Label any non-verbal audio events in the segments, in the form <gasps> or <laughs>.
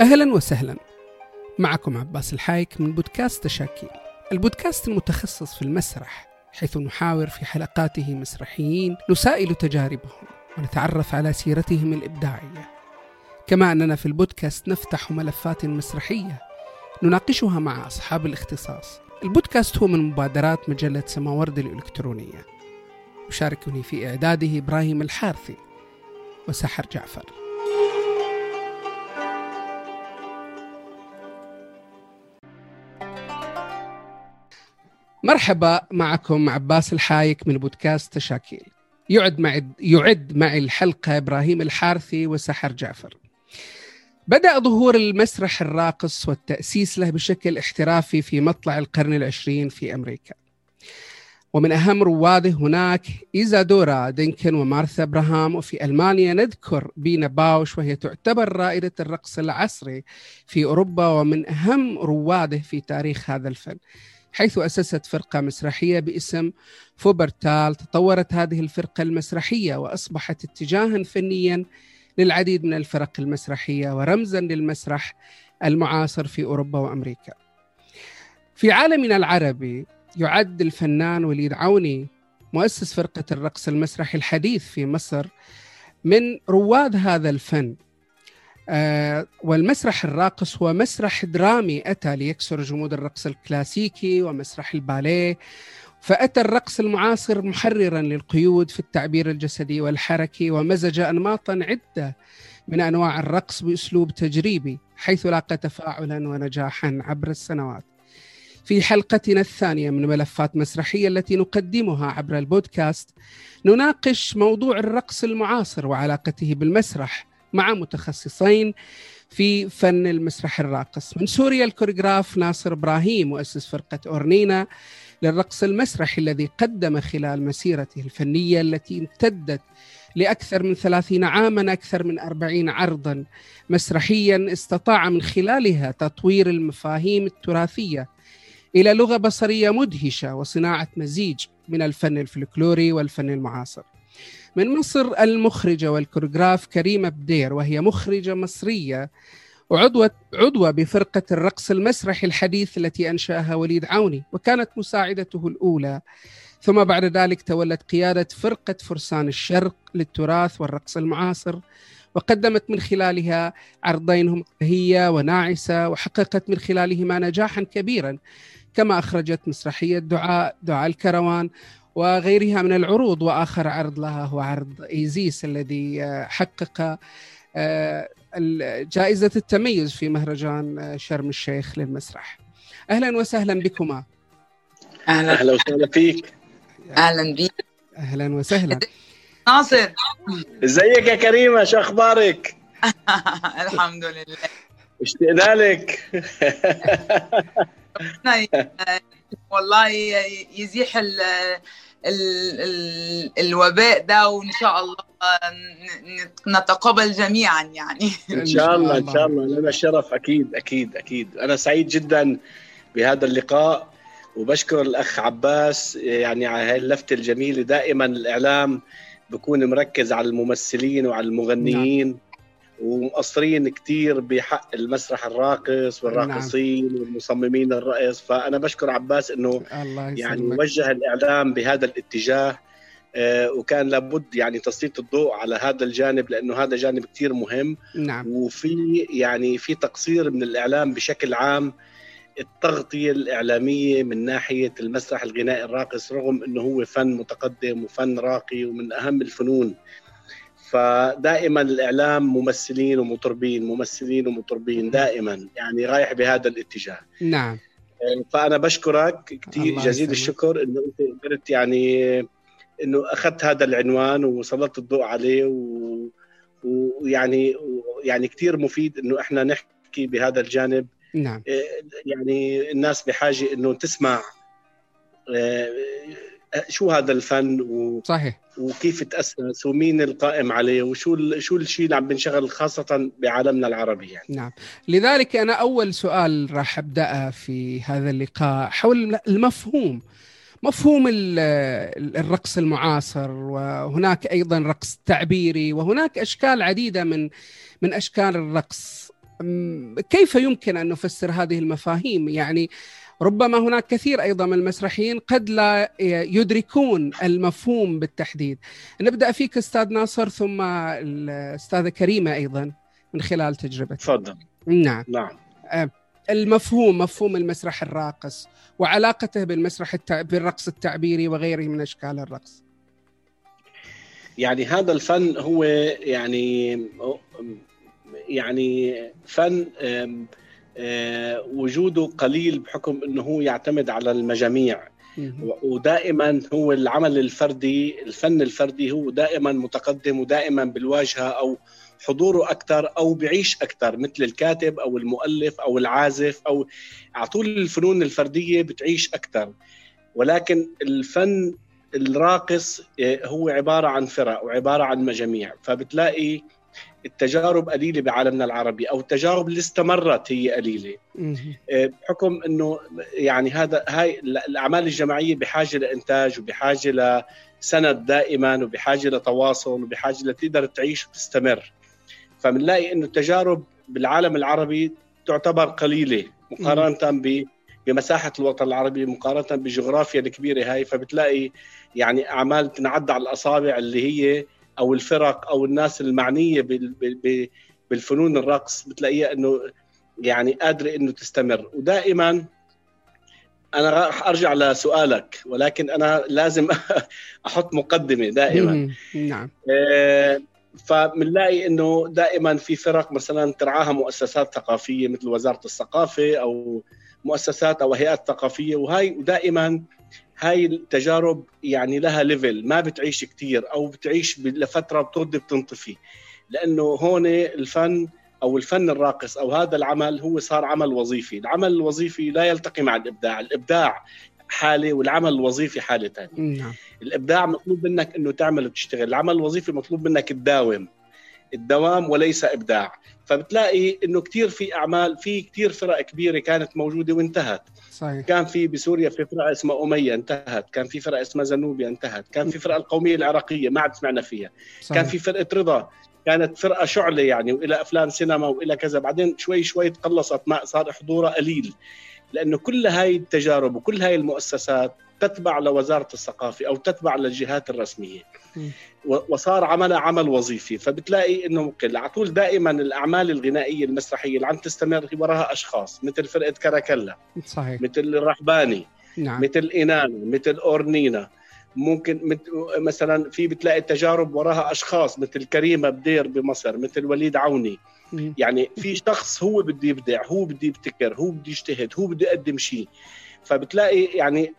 أهلا وسهلا. معكم عباس الحايك من بودكاست تشاكيل البودكاست المتخصص في المسرح حيث نحاور في حلقاته مسرحيين نسائل تجاربهم ونتعرف على سيرتهم الإبداعية. كما أننا في البودكاست نفتح ملفات مسرحية نناقشها مع أصحاب الاختصاص. البودكاست هو من مبادرات مجلة سماورد الإلكترونية. يشاركني في إعداده إبراهيم الحارثي. وسحر جعفر. مرحبا معكم عباس الحايك من بودكاست تشاكيل يعد معي يعد معي الحلقة إبراهيم الحارثي وسحر جعفر. بدأ ظهور المسرح الراقص والتأسيس له بشكل احترافي في مطلع القرن العشرين في أمريكا. ومن أهم رواده هناك إيزادورا دينكن ومارثا إبراهام. وفي ألمانيا نذكر بينا باوش وهي تعتبر رائدة الرقص العصري في أوروبا ومن أهم رواده في تاريخ هذا الفن. حيث أسست فرقة مسرحية باسم فوبرتال تطورت هذه الفرقة المسرحية وأصبحت اتجاها فنيا للعديد من الفرق المسرحية ورمزا للمسرح المعاصر في أوروبا وأمريكا. في عالمنا العربي يعد الفنان وليد عوني مؤسس فرقة الرقص المسرحي الحديث في مصر من رواد هذا الفن. والمسرح الراقص هو مسرح درامي أتى ليكسر جمود الرقص الكلاسيكي ومسرح الباليه فأتى الرقص المعاصر محررا للقيود في التعبير الجسدي والحركي ومزج أنماطا عدة من أنواع الرقص بأسلوب تجريبي حيث لاقى تفاعلا ونجاحا عبر السنوات. في حلقتنا الثانية من ملفات مسرحية التي نقدمها عبر البودكاست نناقش موضوع الرقص المعاصر وعلاقته بالمسرح مع متخصصين في فن المسرح الراقص. من سوريا الكوريغراف ناصر إبراهيم مؤسس فرقة أورنينا للرقص المسرحي الذي قدم خلال مسيرته الفنية التي امتدت لأكثر من ثلاثين عاما أكثر من أربعين عرضا مسرحيا. استطاع من خلالها تطوير المفاهيم التراثية إلى لغة بصرية مدهشة وصناعة مزيج من الفن الفلكلوري والفن المعاصر. من مصر المخرجة والكوريغراف كريمة بدير وهي مخرجة مصرية وعضوة عضوة بفرقة الرقص المسرحي الحديث التي أنشأها وليد عوني وكانت مساعدته الأولى. ثم بعد ذلك تولت قيادة فرقة فرسان الشرق للتراث والرقص المعاصر وقدمت من خلالها عرضين هي وناعسة وحققت من خلالهما نجاحا كبيرا كما أخرجت مسرحية دعاء دعاء الكروان وغيرها من العروض وآخر عرض لها هو عرض إيزيس الذي حقق آه، جائزة التميز في مهرجان آه، شرم الشيخ للمسرح. أهلا وسهلا بكما. أهلا. أهلا وسهلا فيك. أهلا بك أهلا وسهلا. ناصر. إزيك يا كريمة؟ شو أخبارك؟ <laughs> الحمد لله. اشتقنا لك <laughs> والله يزيح ال ال ال الوباء ده وإن شاء الله نتقابل جميعا يعني. إن شاء الله. إن شاء الله. لنا الشرف أكيد أكيد أكيد. أنا سعيد جدا بهذا اللقاء وبشكر الأخ عباس يعني على هاي اللفته الجميله دائما الإعلام بكون مركز على الممثلين وعلى المغنيين. نعم. ومقصرين كثير بحق المسرح الراقص والراقصين نعم. والمصممين الرقص فأنا بشكر عباس إنه يعني وجه الإعلام بهذا الاتجاه آه وكان لابد يعني تسليط الضوء على هذا الجانب لأنه هذا جانب كثير مهم نعم. وفي يعني في تقصير من الإعلام بشكل عام التغطية الإعلامية من ناحية المسرح الغنائي الراقص رغم إنه هو فن متقدم وفن راقي ومن أهم الفنون فدائما الإعلام ممثلين ومطربين ممثلين ومطربين دائما يعني رايح بهذا الاتجاه. نعم. فأنا بشكرك كثير جزيل الشكر إنه أنت قدرت يعني إنه أخذت هذا العنوان وسلطت الضوء عليه و... ويعني يعني كثير مفيد إنه إحنا نحكي بهذا الجانب. نعم. يعني الناس بحاجة إنه تسمع. آه، شو هذا الفن و... صحيح. وكيف تأسس ومين القائم عليه وشو شو الشيء اللي عم بنشغل خاصة بعالمنا العربي يعني. نعم. لذلك أنا أول سؤال راح أبدأه في هذا اللقاء حول المفهوم. مفهوم الرقص المعاصر وهناك أيضا رقص تعبيري وهناك أشكال عديدة من من أشكال الرقص. كيف يمكن أن نفسر هذه المفاهيم؟ يعني ربما هناك كثير أيضا من المسرحيين قد لا يدركون المفهوم بالتحديد. نبدأ فيك أستاذ ناصر ثم الأستاذة كريمة أيضا من خلال تجربتك. تفضل. نعم. نعم. المفهوم مفهوم المسرح الراقص وعلاقته بالمسرح التع... بالرقص التعبيري وغيره من أشكال الرقص. يعني هذا الفن هو يعني يعني فن وجوده قليل بحكم إنه هو يعتمد على المجاميع. ودائما هو العمل الفردي الفن الفردي هو دائما متقدم ودائما بالواجهة أو حضوره أكثر أو بعيش أكثر مثل الكاتب أو المؤلف أو العازف أو على طول الفنون الفردية بتعيش أكثر. ولكن الفن الراقص آه، هو عبارة عن فرق وعبارة عن مجاميع. فبتلاقي التجارب قليلة بعالمنا العربي أو التجارب اللي استمرت هي قليلة. آه، بحكم إنه يعني هذا هاي الأعمال الجماعية بحاجة لإنتاج وبحاجة لسند دائما وبحاجة لتواصل وبحاجة لتقدر تعيش وتستمر. فبنلاقي إنه التجارب بالعالم العربي تعتبر قليلة مقارنة ب بمساحة الوطن العربي مقارنة بالجغرافيا الكبيرة هاي. فبتلاقي يعني أعمال تنعد على الأصابع اللي هي أو الفرق أو الناس المعنية بالفنون الرقص بتلاقيها إنه يعني قادرة إنه تستمر. ودائما أنا راح أرجع لسؤالك ولكن أنا لازم <laughs> أحط مقدمة دائما. نعم. آه، فبنلاقي إنه دائما في فرق مثلا ترعاها مؤسسات ثقافية مثل وزارة الثقافة أو مؤسسات أو هيئات ثقافية وهي دائما هاي التجارب يعني لها ليفل ما بتعيش كثير أو بتعيش لفترة بترد بتنطفي لأنه هون الفن أو الفن الراقص أو هذا العمل هو صار عمل وظيفي، العمل الوظيفي لا يلتقي مع الإبداع، الإبداع حاله والعمل الوظيفي حاله ثانية. نعم. الإبداع مطلوب منك إنه تعمل وتشتغل، العمل الوظيفي مطلوب منك تداوم. الدوام وليس إبداع، فبتلاقي إنه كثير في أعمال في كثير فرق كبيرة كانت موجودة وانتهت. صحيح. كان في بسوريا في فرقة اسمها أمية انتهت، كان في فرقة اسمها زنوبيا انتهت، كان في فرقة القومية العراقية ما عاد سمعنا فيها. صحيح. كان في فرقة رضا كانت فرقة شعلة يعني وإلى أفلام سينما وإلى كذا بعدين شوي شوي تقلصت ما صار حضورها قليل لأنه كل هاي التجارب وكل هاي المؤسسات تتبع لوزارة الثقافة أو تتبع للجهات الرسمية وصار عملها عمل وظيفي. فبتلاقي إنه مقل على طول دائما الأعمال الغنائية المسرحية اللي عم تستمر وراها أشخاص مثل فرقة كراكلا صحيح. مثل الرحباني نعم. مثل إنانا مثل أورنينا. ممكن مثلا في بتلاقي تجارب وراها أشخاص مثل كريمه بدير بمصر مثل وليد عوني. يعني في شخص هو بده يبدع هو بده يبتكر هو بده يجتهد هو بده يقدم شيء. فبتلاقي يعني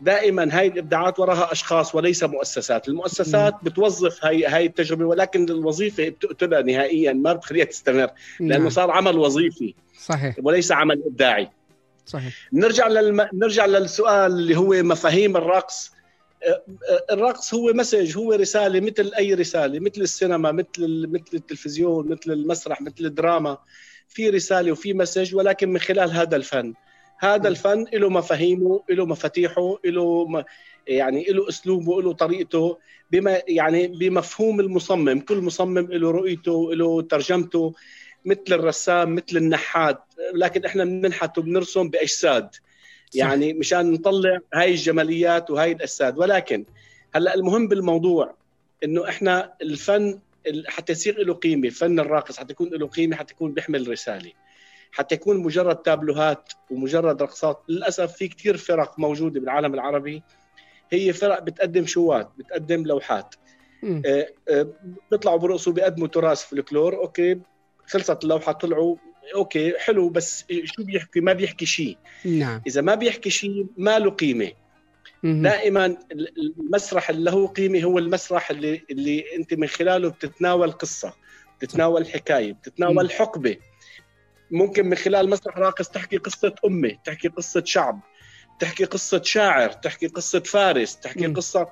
دائما هاي الإبداعات وراها أشخاص وليس مؤسسات، المؤسسات بتوظف هاي هاي التجربة ولكن الوظيفة بتقتلها نهائيا ما بتخليها تستمر لأنه نعم. صار عمل وظيفي صحيح. وليس عمل إبداعي. صحيح. نرجع للم... نرجع للسؤال اللي هو مفاهيم الرقص. الرقص هو مسج هو رسالة مثل أي رسالة مثل السينما مثل مثل التلفزيون مثل المسرح مثل الدراما. في رسالة وفي مسج ولكن من خلال هذا الفن. هذا الفن له مفاهيمه له مفاتيحه له يعني له أسلوبه له طريقته بما يعني بمفهوم المصمم. كل مصمم له رؤيته له ترجمته مثل الرسام مثل النحات. لكن إحنا بننحت وبنرسم بأجساد. يعني مشان نطلع هاي الجماليات وهاي الأساد. ولكن هلأ المهم بالموضوع إنه إحنا الفن حتى يصير له قيمة. فن الراقص حتى يكون له قيمة حتى يكون بيحمل رسالة. حتى يكون مجرد تابلوهات ومجرد رقصات. للأسف في كثير فرق موجودة بالعالم العربي. هي فرق بتقدم show ات بتقدم لوحات. آه آه بيطلعوا برقصوا بيقدموا تراث فلكلور okay خلصت اللوحة طلعوا. okay حلو بس شو بيحكي؟ ما بيحكي شيء. نعم. إذا ما بيحكي شيء ما له قيمه دائما المسرح اللي له قيمة هو المسرح اللي اللي أنت من خلاله بتتناول قصة بتتناول حكاية بتتناول حقبة. ممكن من خلال مسرح راقص تحكي قصة امه تحكي قصة شعب تحكي قصة شاعر تحكي قصة فارس تحكي قصة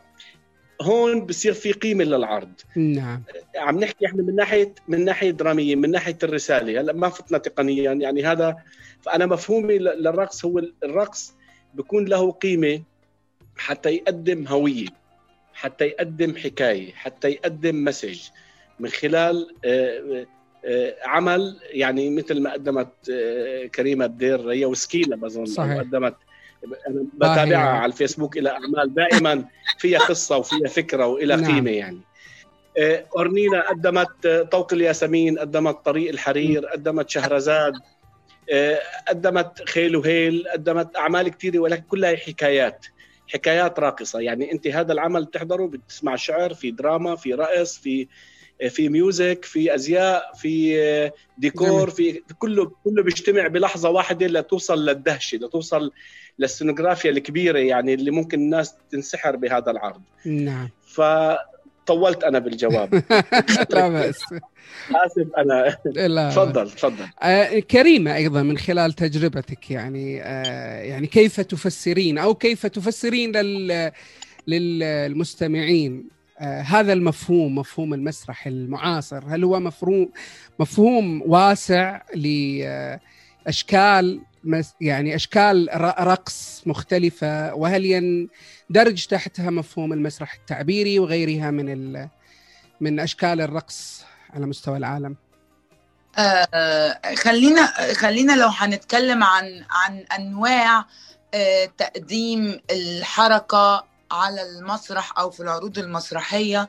هون بصير في قيمة للعرض. نعم. عم نحكي إحنا من ناحيه من ناحية درامية من ناحية الرسالة. هلأ ما فتنا تقنيا. يعني هذا فأنا مفهومي للرقص هو الرقص بيكون له قيمة حتى يقدم هوية حتى يقدم حكاية حتى يقدم مسج من خلال آه، عمل يعني مثل ما قدمت آه، كريمة بدير هي وسكينة بظن صحيح. قدمت أنا بتابعها على الفيسبوك إلى أعمال دائما فيها قصة وفيها فكرة وإلى نعم. قيمة يعني آه، أورنينا قدمت آه، طوق الياسمين قدمت طريق الحرير قدمت شهرزاد آه، قدمت خيل وهيل قدمت أعمال كثيره ولكن كلها حكايات حكايات راقصة يعني أنت هذا العمل بتحضره بتسمع شعر في دراما في رقص في في music في أزياء في آه، ديكور في في كله كله بيجتمع بلحظة واحدة لتوصل للدهشة لتوصل للسينوغرافيا الكبيرة يعني اللي ممكن الناس تنسحر بهذا العرض. نعم. فطولت أنا بالجواب. <laughs> لا بأس آسف أنا لا تفضل تفضل. آه، كريمة أيضا من خلال تجربتك يعني آه، يعني كيف تفسرين أو كيف تفسرين لل للمستمعين؟ آه، هذا المفهوم مفهوم المسرح المعاصر. هل هو مفهوم مفهوم واسع لأشكال مس- يعني أشكال ر- رقص مختلفة؟ وهل يندرج تحتها مفهوم المسرح التعبيري وغيرها من من أشكال الرقص على مستوى العالم؟ آه، خلينا خلينا لو هنتكلم عن عن أنواع آه، تقديم الحركة على المسرح أو في العروض المسرحية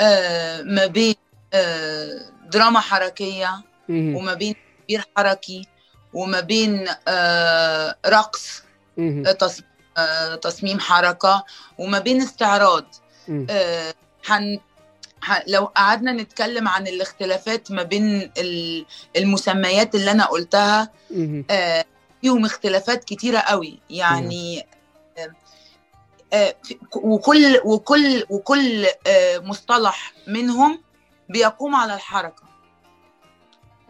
آه، ما بين آه، دراما حركية. وما بين تعبير حركي وما بين آه، رقص تصميم حركة وما بين استعراض. هن لو قعدنا نتكلم عن الاختلافات ما بين ال- المسميات اللي أنا قلتها فيهم اختلافات كتيرة قوي. يعني وكل وكل وكل آه، مصطلح منهم بيقوم على الحركة.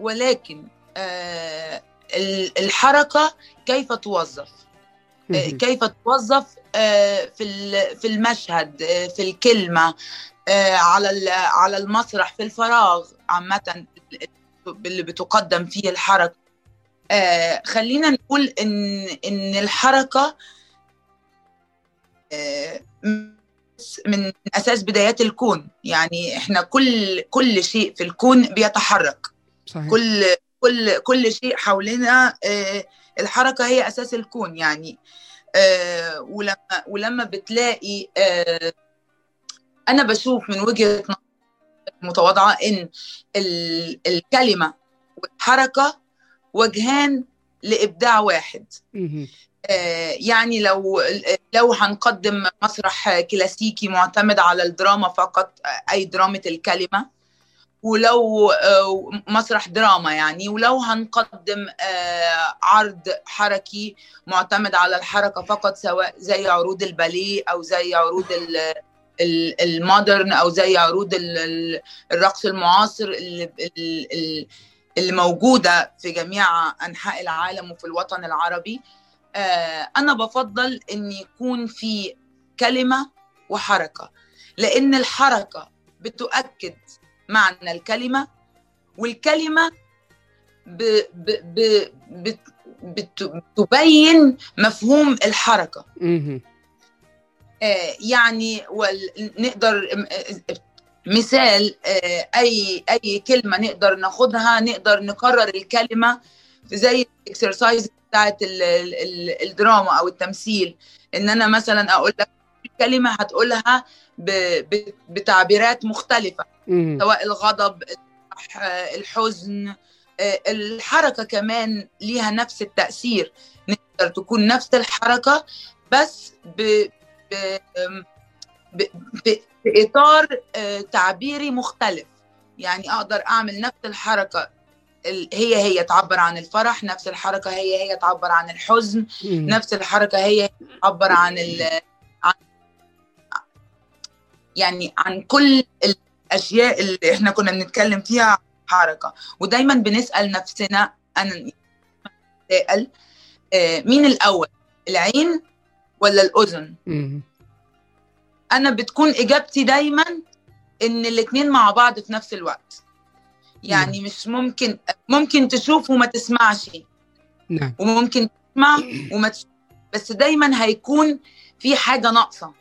ولكن آه، ال- الحركة كيف توظف؟ آه،. كيف توظف آه، في في المشهد آه، في الكلمة آه، على على المسرح في الفراغ عامة اللي بتقدم فيه الحركة. آه، خلينا نقول إن الحركة آه، من أساس بدايات الكون. يعني إحنا كل كل شيء في الكون بيتحرك. صحيح. كل كل كل شيء حوالينا آه، الحركة هي أساس الكون. يعني آه، ولما ولما بتلاقي آه، أنا بشوف من وجهة نظري متواضعة إن ال- الكلمة والحركة وجهان لإبداع واحد. آه، يعني لو لو هنقدم مسرح كلاسيكي معتمد على الدراما فقط أي دراما الكلمة ولو مسرح دراما يعني ولو هنقدم آه، عرض حركي معتمد على الحركة فقط سواء زي عروض الباليه أو زي عروض ال- ال- المودرن أو زي عروض ال- ال- الرقص المعاصر اللي موجودة في جميع أنحاء العالم وفي الوطن العربي. أنا بفضل إن يكون في كلمة وحركة لأن الحركة بتؤكد معنى الكلمة والكلمة ب ب ب بت بت- بتبين مفهوم الحركة. آه، يعني وال- نقدر آه، مثال آه، أي أي كلمة نقدر ناخدها نقدر نكرر الكلمة زي الاكسرسايز بتاعت ال- ال- ال- الدراما أو التمثيل. إن أنا مثلا أقول لك كلمة هتقولها بتعبيرات مختلفة. سواء الغضب الحزن آه، الحركة كمان ليها نفس التأثير. نقدر تكون نفس الحركة بس ب... ب... ب... ب... في اطار آه، تعبيري مختلف. يعني أقدر أعمل نفس الحركة ال- هي هي تعبر عن الفرح نفس الحركة هي هي تعبر عن الحزن. نفس الحركة هي تعبر عن ال... عن يعني عن كل الأشياء اللي إحنا كنا بنتكلم فيها حركة ودايما بنسأل نفسنا أنا بسال آه، مين الأول العين ولا الأذن مهم. أنا بتكون إجابتي دايما إن الاتنين مع بعض في نفس الوقت يعني مش ممكن ممكن تشوف وما تسمعش. نعم. وممكن تسمع وما تشوف. بس دايما هيكون في حاجة ناقصة.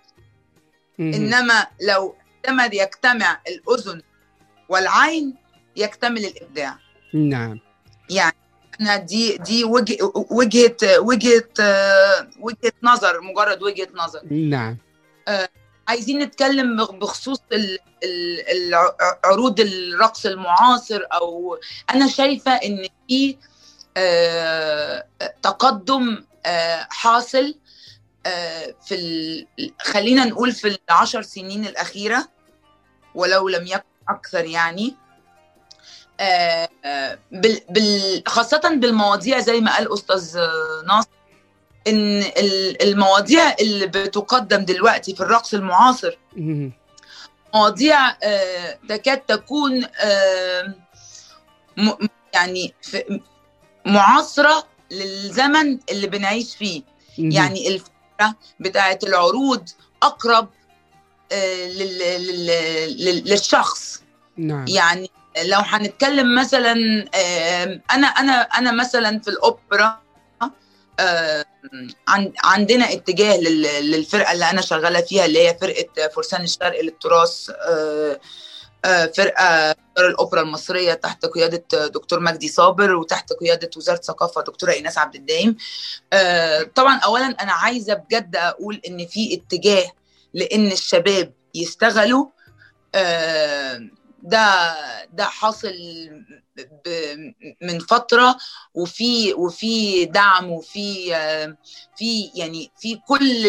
إنما لو عندما يجتمع الأذن والعين يكتمل الإبداع. نعم. يعني أنا دي دي وجه وجهة وجهة وجهة نظر مجرد وجهة نظر. نعم. عايزين نتكلم بخصوص عروض الرقص المعاصر أو أنا شايفة إن في تقدم حاصل في خلينا نقول في العشر سنين الأخيرة ولو لم يكن أكثر يعني خاصة بالمواضيع زي ما قال أستاذ ناصر إن المواضيع اللي بتقدم دلوقتي في الرقص المعاصر مواضيع تكاد تكون يعني معاصرة للزمن اللي بنعيش فيه. يعني الفكرة بتاعت العروض أقرب للشخص. نعم. يعني لو هنتكلم مثلا أنا أنا أنا مثلا في الأوبرا عندنا اتجاه للفرقة اللي أنا شغالة فيها اللي هي فرقة فرسان الشرق للتراث فرقة الأوبرا المصرية تحت قيادة دكتور مجدي صابر وتحت قيادة وزارة الثقافه دكتورة إيناس عبد الدايم. طبعا اولا أنا عايزة بجد أقول إن في اتجاه لإن الشباب يشتغلوا ده ده حاصل من فترة وفي وفي دعم وفي في يعني في كل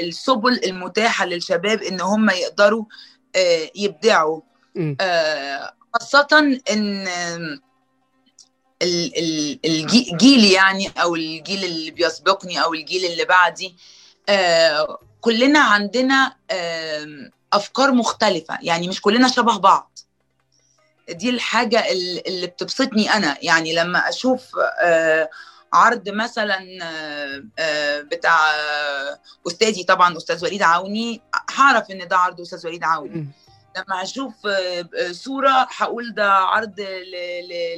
السبل المتاحة للشباب إن هم يقدروا يبدعوا. خاصة إن الجيل يعني أو الجيل اللي بيسبقني أو الجيل اللي بعدي كلنا عندنا أفكار مختلفة. يعني مش كلنا شبه بعض. دي الحاجة اللي بتبسطني أنا. يعني لما أشوف عرض مثلا بتاع أستاذي طبعا أستاذ وليد عوني هعرف إن ده عرض أستاذ وليد عوني. لما أشوف صورة هقول ده عرض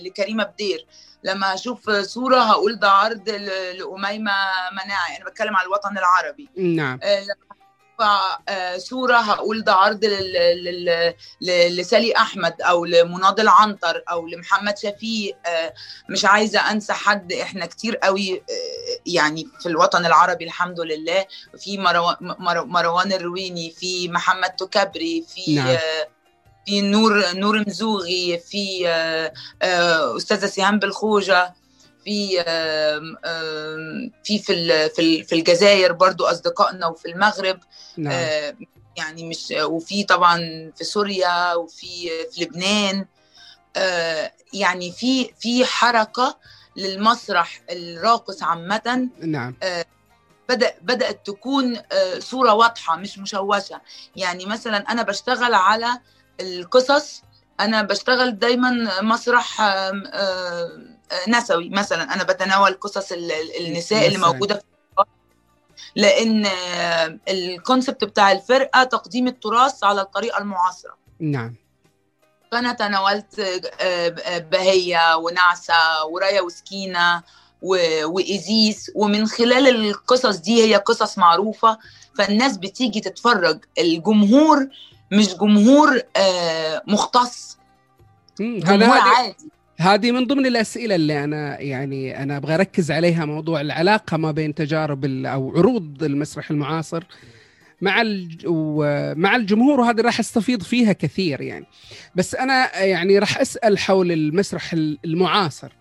لكريمه بدير لما أشوف صورة هقول ده عرض لأميمة مناعي. أنا بتكلم على الوطن العربي. نعم. لما صورة هقول ده عرض لسالي أحمد أو لمناضل عنتر أو لمحمد شفيق مش عايزة أنسى حد إحنا كتير قوي يعني في الوطن العربي الحمد لله في مروان الرويني في محمد تكبري في نعم. في نور نور مزوغي في أستاذة سهام بالخوجة في في في في الجزائر برضو أصدقائنا وفي المغرب. نعم. يعني مش وفي طبعا في سوريا وفي في لبنان. يعني في في حركة للمسرح الراقص عامة. نعم. بدأ بدأت تكون صورة واضحة مش مشوشة. يعني مثلا أنا بشتغل على القصص. أنا بشتغل دايما مسرح نسوي مثلا أنا بتناول قصص النساء اللي موجودة في لأن الكونسبت بتاع الفرقة تقديم التراث على الطريقة المعاصرة. نعم. فأنا تناولت بهية ونعسة ورايا وسكينة وايزيس ومن خلال القصص دي هي قصص معروفة. فالناس بتيجي تتفرج. الجمهور مش جمهور مختص. جمهور عادي. هذه من ضمن الأسئلة اللي أنا يعني أنا أبغى أركز عليها موضوع العلاقة ما بين تجارب أو عروض المسرح المعاصر مع مع الجمهور وهذه راح أستفيض فيها كثير يعني. بس أنا يعني راح أسأل حول المسرح المعاصر.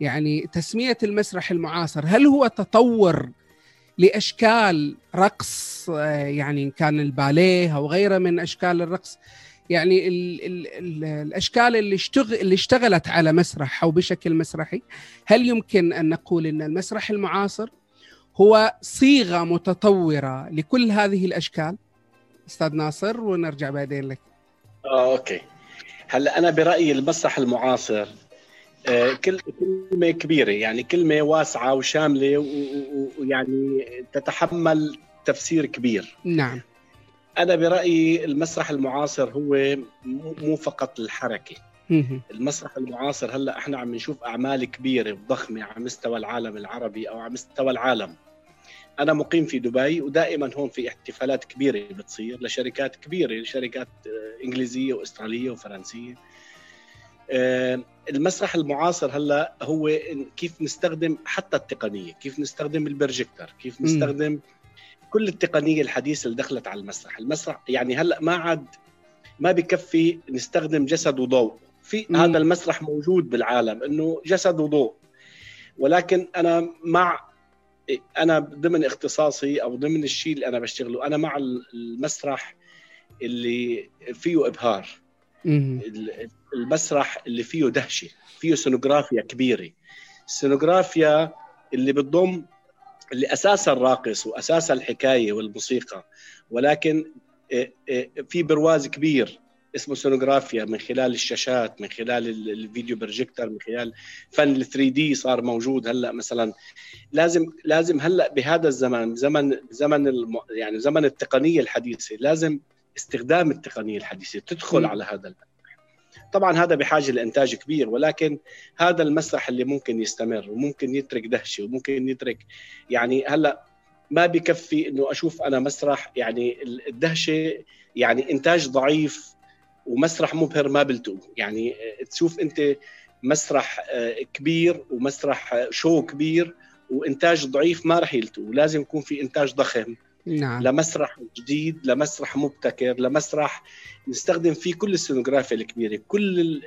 يعني تسمية المسرح المعاصر هل هو تطور لأشكال رقص يعني إن كان الباليه أو غيره من أشكال الرقص؟ يعني ال ال ال الأشكال اللي اشتغل اللي اشتغلت على مسرح أو بشكل مسرحي هل يمكن أن نقول إن المسرح المعاصر هو صيغة متطورة لكل هذه الأشكال؟ أستاذ ناصر ونرجع بعدين لك. آه أوكي. هلا أنا برأيي المسرح المعاصر آه كل كلمة كبيرة يعني كلمة واسعة وشاملة ويعني تتحمل تفسير كبير. نعم. أنا برأيي المسرح المعاصر هو مو فقط الحركة. المسرح المعاصر هلأ إحنا عم نشوف أعمال كبيرة وضخمة على مستوى العالم العربي أو على مستوى العالم. أنا مقيم في دبي ودائما هون في احتفالات كبيرة بتصير لشركات كبيرة شركات إنجليزية واستراليه وفرنسية. آه، المسرح المعاصر هلأ هو كيف نستخدم حتى التقنية كيف نستخدم البرجكتر كيف نستخدم كل التقنية الحديثة اللي دخلت على المسرح. المسرح يعني هلأ ما عاد ما بكفي نستخدم جسد وضوء. في مم. هذا المسرح موجود بالعالم إنه جسد وضوء. ولكن أنا مع أنا ضمن اختصاصي أو ضمن الشيء اللي أنا بشتغله أنا مع المسرح اللي فيه إبهار. المسرح اللي فيه دهشة فيه سونوغرافيا كبيرة. السونوغرافيا اللي بتضم اللي أساسا الراقص واساسا الحكاية والموسيقى ولكن آه، آه، في برواز كبير اسمه سونوغرافيا من خلال الشاشات من خلال ال video projector من خلال فن ال 3 دي صار موجود هلأ مثلا لازم لازم هلأ بهذا الزمان زمن زمن الم يعني زمن التقنية الحديثة لازم استخدام التقنية الحديثة تدخل م. على هذا طبعا هذا بحاجة لإنتاج كبير ولكن هذا المسرح اللي ممكن يستمر وممكن يترك دهشة وممكن يترك يعني هلأ ما بكفي إنه أشوف أنا مسرح يعني الدهشة يعني إنتاج ضعيف ومسرح مبهر ما بلتقوا يعني تشوف أنت مسرح آه، كبير ومسرح شو كبير وإنتاج ضعيف ما راح يلتقوا لازم يكون في إنتاج ضخم. نعم. لمسرح جديد لمسرح مبتكر لمسرح نستخدم فيه كل السينوغرافيا الكبيرة كل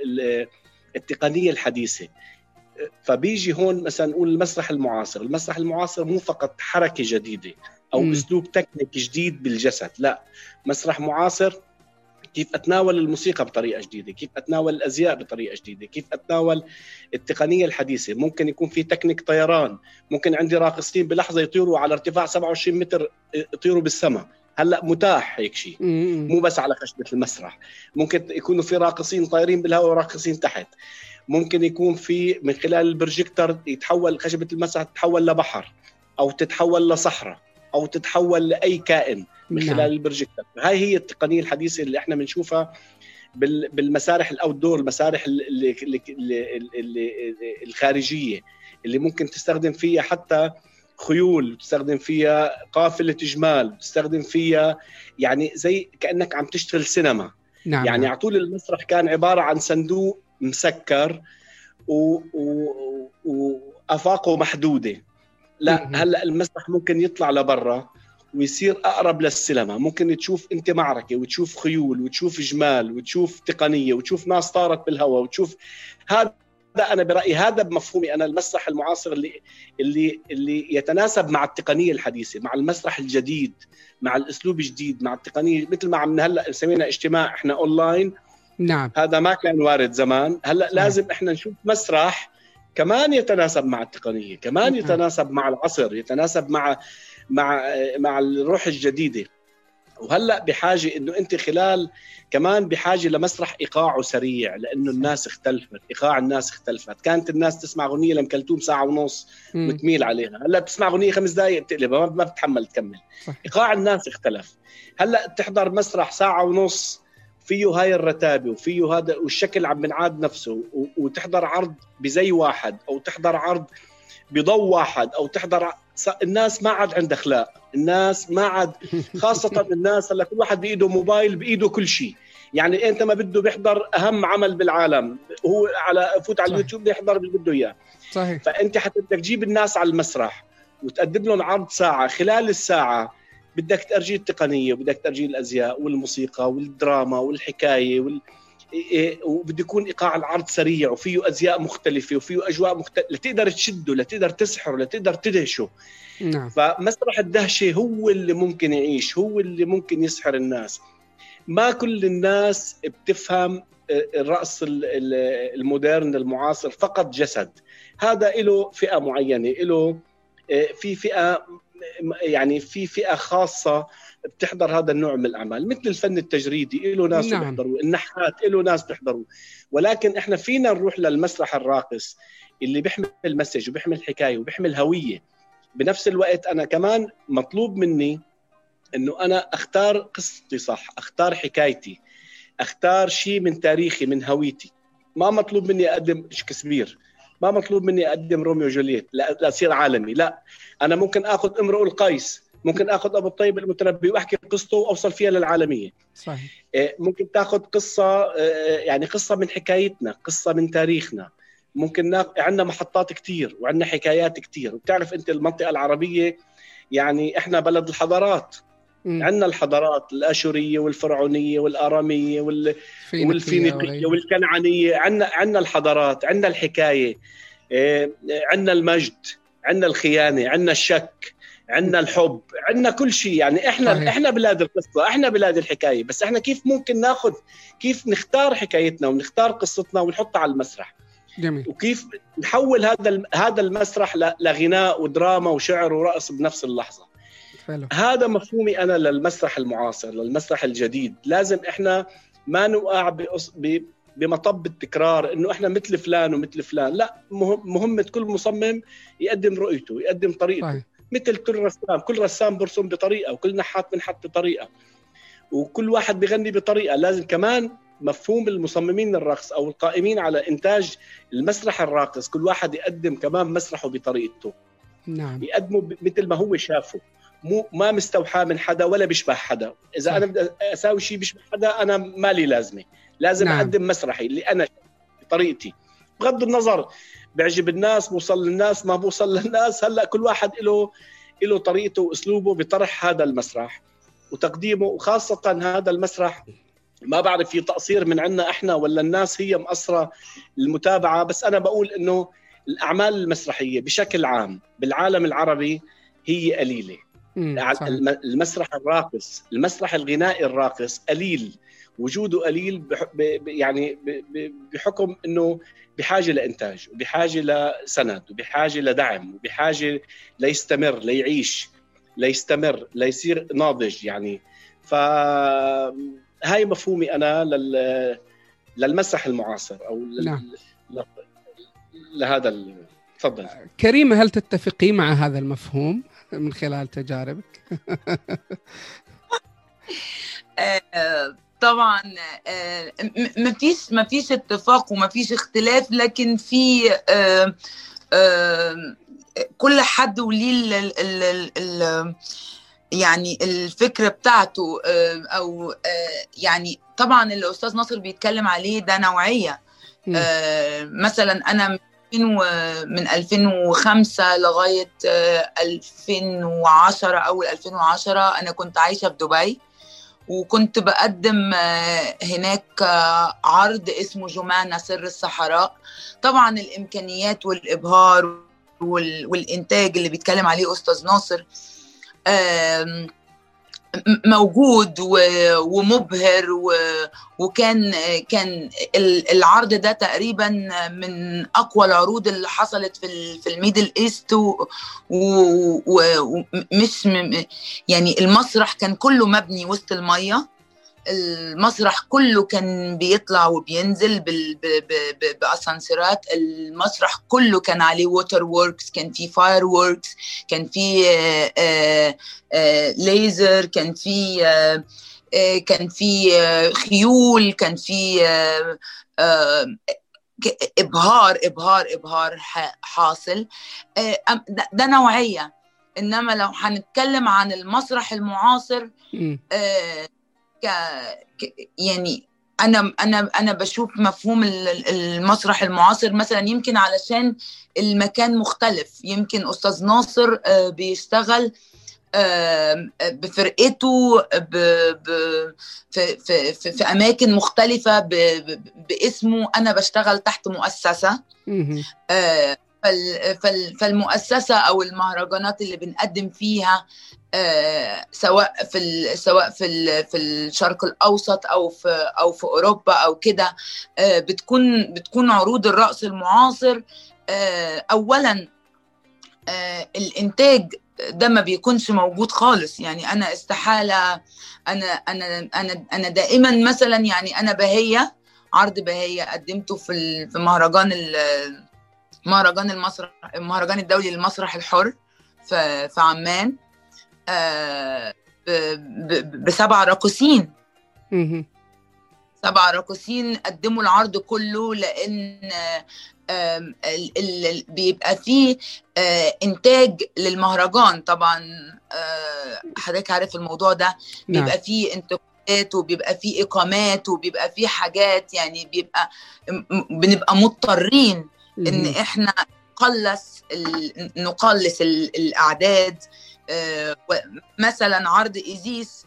التقنية الحديثة فبيجي هون مثلا نقول المسرح المعاصر المسرح المعاصر مو فقط حركة جديدة أو م. أسلوب تكنيك جديد بالجسد لا مسرح معاصر كيف أتناول الموسيقى بطريقة جديدة؟ كيف أتناول الأزياء بطريقة جديدة؟ كيف أتناول التقنية الحديثة؟ ممكن يكون في تكنيك طيران ممكن عندي راقصين بلحظة يطيروا على ارتفاع 27 متر يطيروا بالسماء. هلأ متاح هيك شيء. مو بس على خشبة المسرح. ممكن يكونوا في راقصين طايرين بالهواء وراقصين تحت. ممكن يكون في من خلال البروجيكتور يتحول خشبة المسرح تتحول لبحر أو تتحول لصحراء. أو تتحول لأي كائن من خلال نعم. البروجيكتور هاي هي التقنية الحديثة اللي إحنا بنشوفها بالمسارح ال outdoor المسارح اللي اللي اللي الخارجية اللي ممكن تستخدم فيها حتى خيول تستخدم فيها قافلة جمال تستخدم فيها يعني زي كأنك عم تشتغل سينما نعم يعني نعم. على طول المسرح كان عبارة عن صندوق مسكر و... و... وأفاقه محدودة لا هلأ المسرح ممكن يطلع لبرا ويصير أقرب للسينما. ممكن تشوف أنت معركة وتشوف خيول وتشوف جمال وتشوف تقنية وتشوف ناس طارت بالهواء وتشوف هذا أنا برأيي هذا بمفهومي أنا المسرح المعاصر اللي اللي اللي يتناسب مع التقنية الحديثة مع المسرح الجديد مع الأسلوب الجديد مع التقنية. مثل ما عم هلأ سمينا اجتماع إحنا اونلاين نعم. هذا ما كان وارد زمان. هلأ. لازم إحنا نشوف مسرح كمان يتناسب مع التقنية كمان نعم. يتناسب مع العصر يتناسب مع مع مع الروح الجديدة. وهلأ بحاجة إنه أنت خلال كمان بحاجة لمسرح ايقاعه سريع لأنه الناس اختلفت إيقاع الناس اختلفت. كانت الناس تسمع أغنية لمكلثوم ساعة ونص وتميل عليها. هلأ بتسمع أغنية خمس دقائق بتقلبها ما بتحمل تكمل. إيقاع الناس اختلف. هلأ تحضر مسرح ساعة ونص فيه هاي الرتابة وفيه هذا والشكل عم بنعاد نفسه وتحضر عرض بزي واحد أو تحضر عرض بضوء واحد أو تحضر الناس ما عاد عندها أخلاق الناس ما عاد خاصة <laughs> الناس هلأ كل واحد بإيده موبايل بإيده كل شيء. يعني أنت ما بده بيحضر أهم عمل بالعالم هو على فوت على اليوتيوب بيحضر اللي بده إياه. صحيح. فأنت حتى بدك تجيب الناس على المسرح وتقدم لهم عرض ساعة خلال الساعة بدك ترجي التقنية وبدك ترجي الأزياء والموسيقى والدراما والحكاية وال... إيه، إيه، وبده يكون إيقاع العرض سريع وفيه أزياء مختلفة وفيه أجواء مختلفه لتقدر تشده لتقدر تسحره لتقدر تدهشه. نعم. فمسرح الدهشة هو اللي ممكن يعيش هو اللي ممكن يسحر الناس. ما كل الناس بتفهم آه، الرقص المودرن المعاصر فقط جسد. هذا له فئة معينة له آه، في فئة يعني في فئة خاصة بتحضر هذا النوع من الأعمال مثل الفن التجريدي له ناس نعم. بيحضروا النحات له ناس بيحضروا. ولكن إحنا فينا نروح للمسرح الراقص اللي بيحمل مسج وبيحمل حكاية وبيحمل هوية. بنفس الوقت أنا كمان مطلوب مني إنه أنا أختار قصتي صح أختار حكايتي أختار شيء من تاريخي من هويتي. ما مطلوب مني أقدم شكسبير. ما مطلوب مني أقدم روميو وجولييت لاصير عالمي لا. أنا ممكن آخذ امرؤ القيس ممكن آخذ أبو الطيب المتنبي وأحكي قصته وأوصل فيها للعالمية. صحيح. آه، ممكن تاخذ قصة آه، يعني قصة من حكايتنا قصة من تاريخنا. ممكن ناخ... عندنا محطات كتير وعندنا حكايات كتير. وبتعرف أنت المنطقة العربية يعني إحنا بلد الحضارات. عندنا الحضارات الأشورية والفرعونية والأرامية وال... والفينيقية. والكنعانية. عندنا عندنا الحضارات عندنا الحكاية إيه، عندنا المجد عندنا الخيانة عندنا الشك عندنا الحب عندنا كل شيء. يعني إحنا صحيح. إحنا بلاد القصة إحنا بلاد الحكاية. بس إحنا كيف ممكن ناخذ كيف نختار حكايتنا ونختار قصتنا ونحطها على المسرح؟ جميل. وكيف نحول هذا هذا المسرح لغناء ودراما وشعر ورقص بنفس اللحظة؟ حلو. هذا مفهومي أنا للمسرح المعاصر للمسرح الجديد. لازم إحنا ما نوقع بقص- ب- بمطب التكرار إنه إحنا مثل فلان ومثل فلان. لا مهم- مهمه كل مصمم يقدم رؤيته يقدم طريقته. صحيح. مثل كل رسام كل رسام برسم بطريقة وكل نحات بنحت بطريقة. وكل واحد بغني بطريقة. لازم كمان مفهوم المصممين الرقص أو القائمين على إنتاج المسرح الراقص كل واحد يقدم كمان مسرحه بطريقته. نعم. يقدمه مثل ما هو شافه. مو ما مستوحى من حدا ولا بيشبه حدا إذا صح. أنا بدي أساوي شيء بيشبه حدا أنا مالي لازمة لازم نعم. أقدم مسرحي اللي أنا بطريقتي بغض النظر بيعجب الناس بوصل للناس ما بوصل للناس هلأ كل واحد له له طريقته وأسلوبه بطرح هذا المسرح وتقديمه وخاصة هذا المسرح ما بعرف في تقصير من عنا إحنا ولا الناس هي مقصرة المتابعة بس أنا بقول إنه الأعمال المسرحية بشكل عام بالعالم العربي هي قليلة المسرح الراقص المسرح الغنائي الراقص قليل وجوده قليل بح... ب... يعني ب... بحكم إنه بحاجة لإنتاج وبحاجة لسند وبحاجة لدعم وبحاجة ليستمر ليعيش ليستمر ليصير ناضج يعني. ف هاي مفهومي أنا لل... للمسرح المعاصر أو لل... نعم. ل... لهذا ال... تفضل. كريمة هل تتفقين مع هذا المفهوم؟ من خلال تجاربك؟ <laughs> آه، طبعا آه، م- مفيش مفيش اتفاق ومفيش اختلاف لكن في آه، كل حد وليه يعني الفكرة بتاعته أو يعني طبعا اللي أستاذ ناصر بيتكلم عليه ده نوعية مثلا أنا من 2000 و- من 2005 لغاية آه، 2010 أول 2010 أنا كنت عايشة في دبي وكنت بقدم آه، هناك آه، عرض اسمه جمانة سر الصحراء. طبعا الإمكانيات والإبهار وال- والإنتاج اللي بيتكلم عليه أستاذ ناصر موجود ومبهر وكان كان ال- العرض ده تقريبا من أقوى العروض اللي حصلت في في ال Middle East ومش يعني المسرح كان كله مبني وسط المية. المسرح كله كان بيطلع وبينزل بأسانسيرات. المسرح كله كان عليه water works كان فيه fireworks كان فيه آه، آه، آه، ليزر كان آه، آه، كان في آه، خيول كان في آه، آه، إبهار إبهار إبهار حاصل. آه، ده- نوعية. إنما لو هنتكلم عن المسرح المعاصر. آه، ك ك- يعني أنا أنا أنا بشوف مفهوم ال- ال- المسرح المعاصر مثلا يمكن علشان المكان مختلف. يمكن أستاذ ناصر آه، بيشتغل آم، بفرقته ب... ب... في... في... في... في أماكن مختلفة ب... ب... باسمه. أنا بشتغل تحت مؤسسة. آه، فال... فال... فالمؤسسة أو المهرجانات اللي بنقدم فيها آه، سواء في. سواء في. في الشرق الأوسط أو في أو في أوروبا أو كده آه، بتكون بتكون عروض الرقص المعاصر آه، اولا آه، الإنتاج ده ما بيكونش موجود خالص يعني أنا استحالة أنا أنا أنا أنا دائما مثلا يعني أنا بهية عرض بهية قدمته في في مهرجان مهرجان المسرح المهرجان الدولي للمسرح الحر في عمان آه، بسبع راقصين. سبع راقصين قدموا العرض كله لأن ال- بيبقى فيه آه، إنتاج للمهرجان طبعا. آه، حضرتك عارف الموضوع ده. نعم. بيبقى فيه انتقادات وبيبقى فيه إقامات وبيبقى فيه حاجات يعني بيبقى بنبقى مضطرين إن. إحنا نقلص نقلص ال- الأعداد. آه، مثلا عرض ايزيس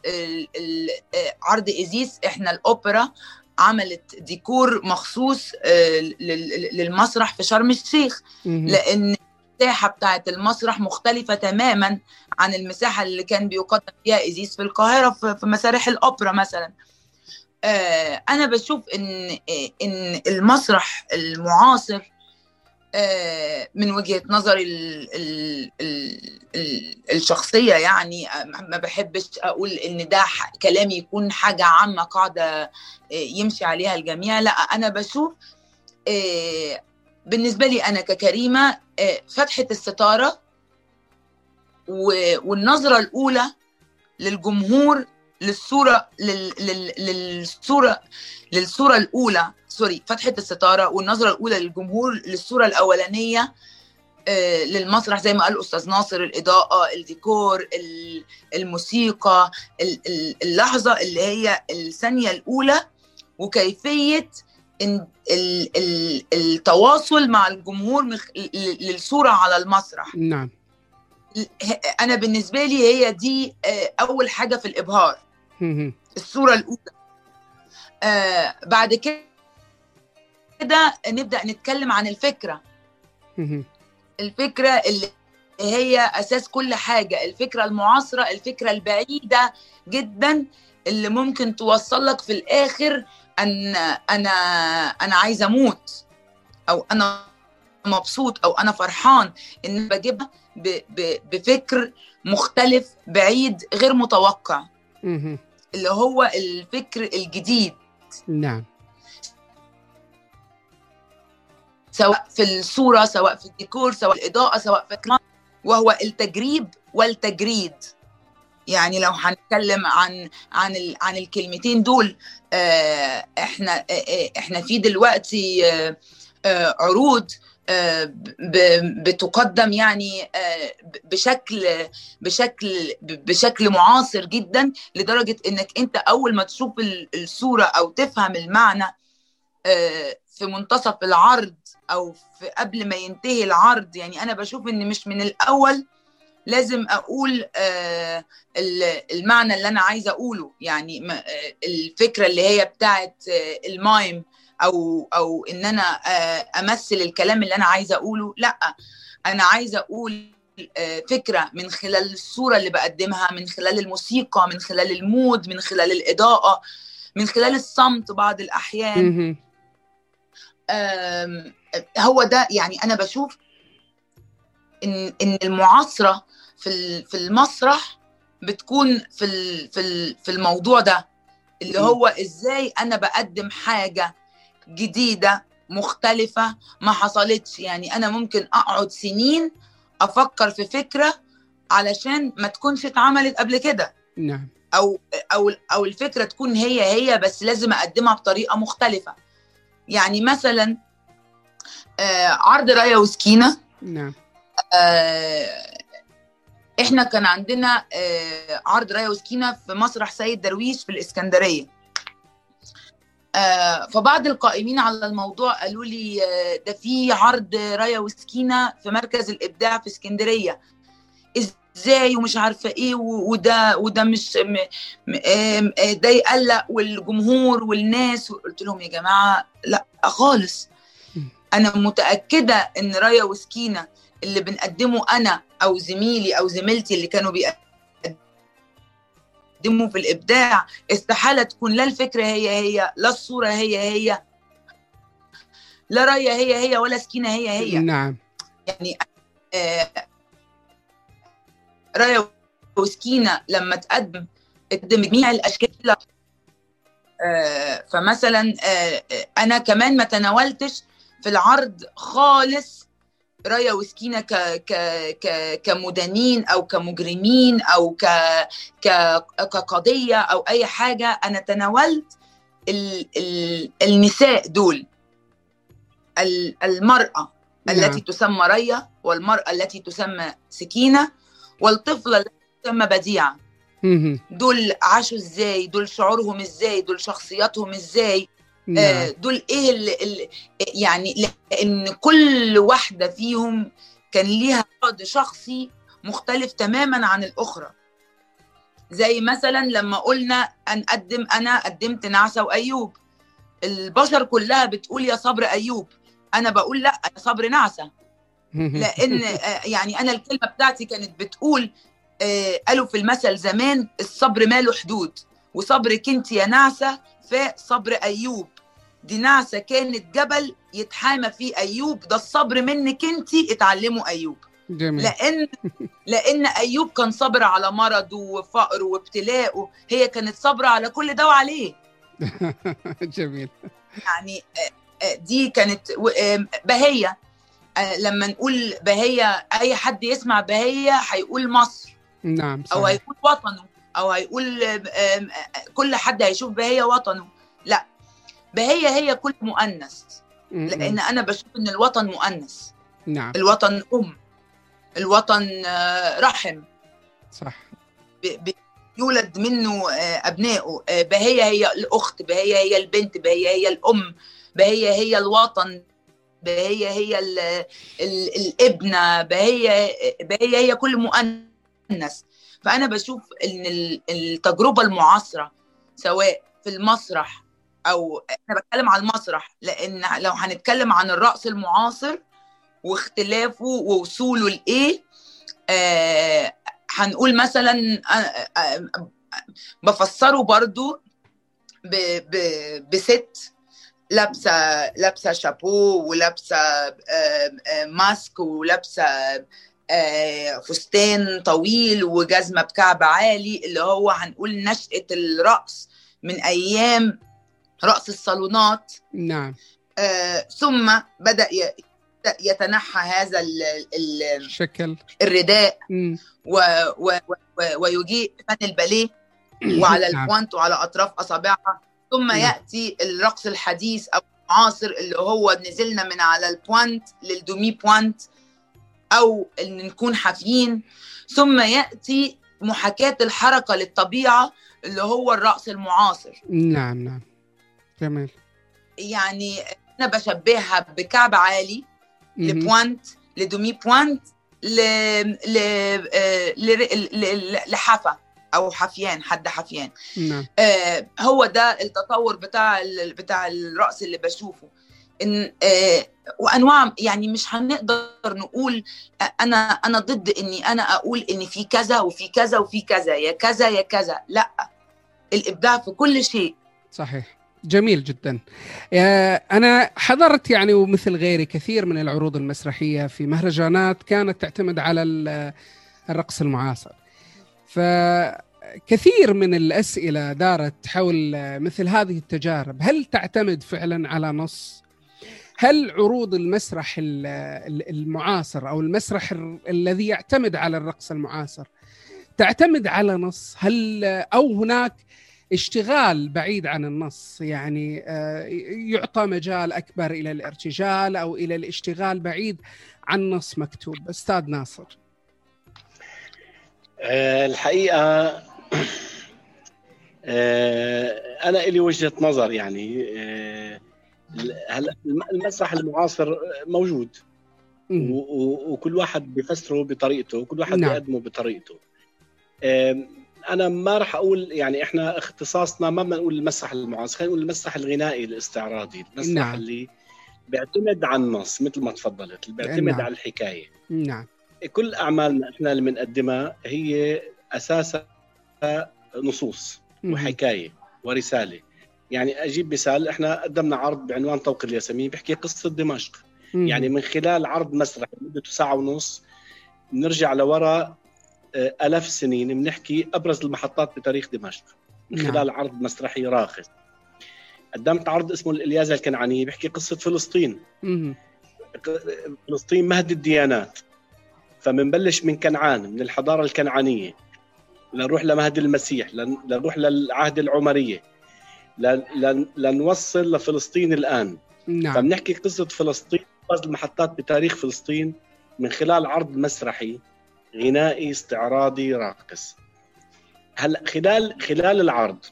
عرض ايزيس إحنا الأوبرا عملت ديكور مخصوص آه، لل- للمسرح في شرم الشيخ. لأن المساحة بتاعه المسرح مختلفة تماما عن المساحة اللي كان بيقدم فيها ايزيس في القاهرة في مسارح الأوبرا مثلا آه، أنا بشوف ان إن المسرح المعاصر من وجهة نظري ال ال ال ال الشخصية يعني آه، ما بحبش أقول إن ده كلامي يكون حاجة عامة قاعدة آه، يمشي عليها الجميع لا أنا بشوف آه، بالنسبة لي أنا ككريمة آه، فتحة الستارة والنظرة الأولى للجمهور للصورة لل لل للصورة للصورة الأولى سوري فتحة الستارة والنظرة الأولى للجمهور للصورة الأولانية آه، للمسرح زي ما قال أستاذ ناصر الإضاءة الديكور ال- الموسيقى ال- ال- اللحظة اللي هي الثانية الأولى وكيفية التواصل مع الجمهور للصورة على المسرح نعم أنا بالنسبة لي هي دي آه، أول حاجة في الإبهار. الصورة الأولى. آه بعد كده نبدأ نتكلم عن الفكرة. الفكرة اللي هي أساس كل حاجة. الفكرة المعاصرة الفكرة البعيدة جدا اللي ممكن توصل لك في الآخر أن أنا أنا عايزة أموت أو أنا مبسوط أو أنا فرحان إن بجيبها بفكر مختلف بعيد غير متوقع. اللي هو الفكر الجديد. نعم. سواء في الصورة سواء في الديكور سواء الإضاءة سواء في الكلام وهو التجريب والتجريد. يعني لو هنتكلم عن عن ال- عن الكلمتين دول آه، إحنا آه، آه، إحنا في دلوقتي عروض بتقدم يعني آه، بشكل بشكل بشكل معاصر جدا لدرجة إنك أنت أول ما تشوف ال- الصورة أو تفهم المعنى آه، في منتصف العرض أو في قبل ما ينتهي العرض. يعني أنا بشوف إن مش من الأول لازم أقول آه، ال- المعنى اللي أنا عايزة أقوله. يعني الفكرة اللي هي بتاعت المايم. أو أو إن أنا آه، أمثل الكلام اللي أنا عايزة أقوله. لأ أنا عايزة أقول آه، فكرة من خلال الصورة اللي بقدمها من خلال الموسيقى من خلال المود من خلال الإضاءة من خلال الصمت بعض الأحيان. هو ده يعني أنا بشوف إن إن المعاصرة في في المسرح بتكون في في في الموضوع ده. اللي. هو إزاي أنا بقدم حاجة جديدة مختلفة ما حصلتش. يعني أنا ممكن أقعد سنين أفكر في فكرة علشان ما تكونش اتعملت قبل كده. نعم. أو أو أو الفكرة تكون هي هي بس لازم أقدمها بطريقة مختلفة. يعني مثلا آه، عرض رايه وسكينة. نعم. آه، إحنا كان عندنا آه، عرض رايه وسكينة في مسرح سيد درويش في الإسكندرية. فبعض القائمين على الموضوع قالوا لي آه، ده في عرض رايه وسكينة في مركز الإبداع في اسكندرية. إزاي ومش عارفة إيه وده وده مش آه، ده يقلق والجمهور والناس. قلت لهم يا جماعة لا خالص. أنا متأكدة إن رايه وسكينة اللي بنقدمه أنا أو زميلي أو زميلتي اللي كانوا بيقدموا في الإبداع استحالة تكون لا الفكرة هي هي لا الصورة هي هي لا رايه هي هي ولا سكينة هي هي. نعم. يعني آه، رايه وسكينة لما تقدم تقدم جميع الأشكال. آه، فمثلا آه، أنا كمان ما تناولتش في العرض خالص رايه وسكينة ك ك ك كمدانين أو كمجرمين أو ك ك كقضية أو أي حاجة أنا تناولت ال ال النساء دول. ال- المرأة نعم. التي تسمى ريا والمرأة التي تسمى سكينة والطفلة التي تسمى بديعة. مهم. دول عاشوا إزاي؟ دول شعورهم إزاي؟ دول شخصياتهم إزاي؟ نعم. دول إيه اللي يعني لأن كل واحدة فيهم كان ليها بعد شخصي مختلف تماما عن الأخرى. زي مثلا لما قلنا نقدم أنا قدمت نعسة وأيوب. البشر كلها بتقول يا صبر أيوب. أنا بقول لأ يا صبر نعسة. <laughs> لأن آه، يعني أنا الكلمة بتاعتي كانت بتقول آه، قالوا في المثل زمان الصبر ماله حدود وصبرك أنت يا نعسة فصبر أيوب. دي نعسه كانت جبل يتحامى فيه أيوب ده الصبر منك أنت اتعلموا أيوب. جميل. لأن <laughs> لأن أيوب كان صابر على مرضه وفقره وابتلاءه هي كانت صابرة على كل ده وعليه. <laughs> جميل. يعني آه، آه، دي كانت و- آه، بهية. لما نقول بهية أي حد يسمع بهية هيقول مصر. نعم أو صحيح. هيقول وطنه. أو هيقول كل حد هيشوف بهية وطنه. لا بهية هي كل مؤنث. مم. لأن أنا بشوف إن الوطن مؤنث. نعم. الوطن أم. الوطن آه، رحم. صح. ب- ب- يولد منه آه، أبنائه. آه، بهية هي الأخت بهية هي البنت بهية هي الأم. بهية هي الوطن. بهية هي ال ال الابنة. بهية بهية هي كل مؤنث. فأنا بشوف إن ال- التجربة المعاصرة سواء في المسرح أو أنا بتكلم عن المسرح لأن لو هنتكلم عن الرقص المعاصر واختلافه ووصوله لإيه آه هنقول مثلا آه، آه، بفسره برضو ب ب بست لابسة لابسة شابو ولابسة ماسك ولابسة فستان طويل وجزمة بكعب عالي اللي هو هنقول نشأة الرقص من أيام رقص الصالونات. نعم. آه، ثم بدأ يتنحى هذا ال- ال- شكل. الرداء مم. و و و ويجيء فن الباليه <clears throat> وعلى نعم. البوانت وعلى أطراف أصابعها. ثم نعم. يأتي الرقص الحديث أو المعاصر اللي هو نزلنا من على البوانت للدومي بوانت أو إن نكون حافيين. ثم يأتي محاكاة الحركة للطبيعة اللي هو الرقص المعاصر. نعم نعم. جميل يعني أنا بشبهها بكعب عالي. لبوانت لدومي بوانت ل ل آه، ل- ل- لحفا أو حفيان حد حفيان. نعم. آه، هو ده التطور بتاع ال- بتاع الرقص اللي بشوفه. إن آه، وأنواع يعني مش هنقدر نقول آه، أنا أنا ضد إني أنا أقول إن في كذا وفي كذا وفي كذا يا كذا يا كذا. لأ الإبداع في كل شيء. صحيح. جميل جدا. آه، أنا حضرت يعني ومثل غيري كثير من العروض المسرحية في مهرجانات كانت تعتمد على ال- الرقص المعاصر. فكثير من الأسئلة دارت حول مثل هذه التجارب. هل تعتمد فعلا على نص؟ هل عروض المسرح ال- ال- المعاصر أو المسرح ال- الذي يعتمد على الرقص المعاصر تعتمد على نص؟ هل أو هناك اشتغال بعيد عن النص يعني آه، يعطى مجال أكبر إلى الارتجال أو إلى الاشتغال بعيد عن نص مكتوب. أستاذ ناصر. آه، الحقيقة آه، أنا إلي وجهة نظر يعني هلا الم- المسرح المعاصر موجود؟ وكل واحد بيفسره بطريقته وكل واحد نعم. بيقدمه بطريقته. أنا ما راح أقول يعني إحنا اختصاصنا ما بدنا نقول المسرح المعاصر خلينا نقول المسرح الغنائي الاستعراضي المسرح نعم. اللي بيعتمد على النص مثل ما تفضلت اللي بيعتمد نعم. على الحكاية نعم كل أعمالنا إحنا اللي بنقدمها هي أساسها نصوص. وحكاية ورسالة يعني أجيب مثال إحنا قدمنا عرض بعنوان طوق الياسمين بيحكي قصة دمشق مم. يعني من خلال عرض مسرحي مدته ساعة ونص نرجع لورا آه، ألاف السنين بنحكي أبرز المحطات بتاريخ دمشق من نعم. خلال عرض مسرحي راقص قدمت عرض اسمه الإلياذة الكنعانية بيحكي قصة فلسطين. مم. فلسطين مهد الديانات. فمنبلش من كنعان من الحضارة الكنعانية لنروح لمهد المسيح لن- لنروح للعهد العمرية لنوصل لفلسطين الآن. نعم. فبنحكي قصة فلسطين أبرز المحطات بتاريخ فلسطين من خلال عرض مسرحي غنائي استعراضي راقص. هلا خلال خلال العرض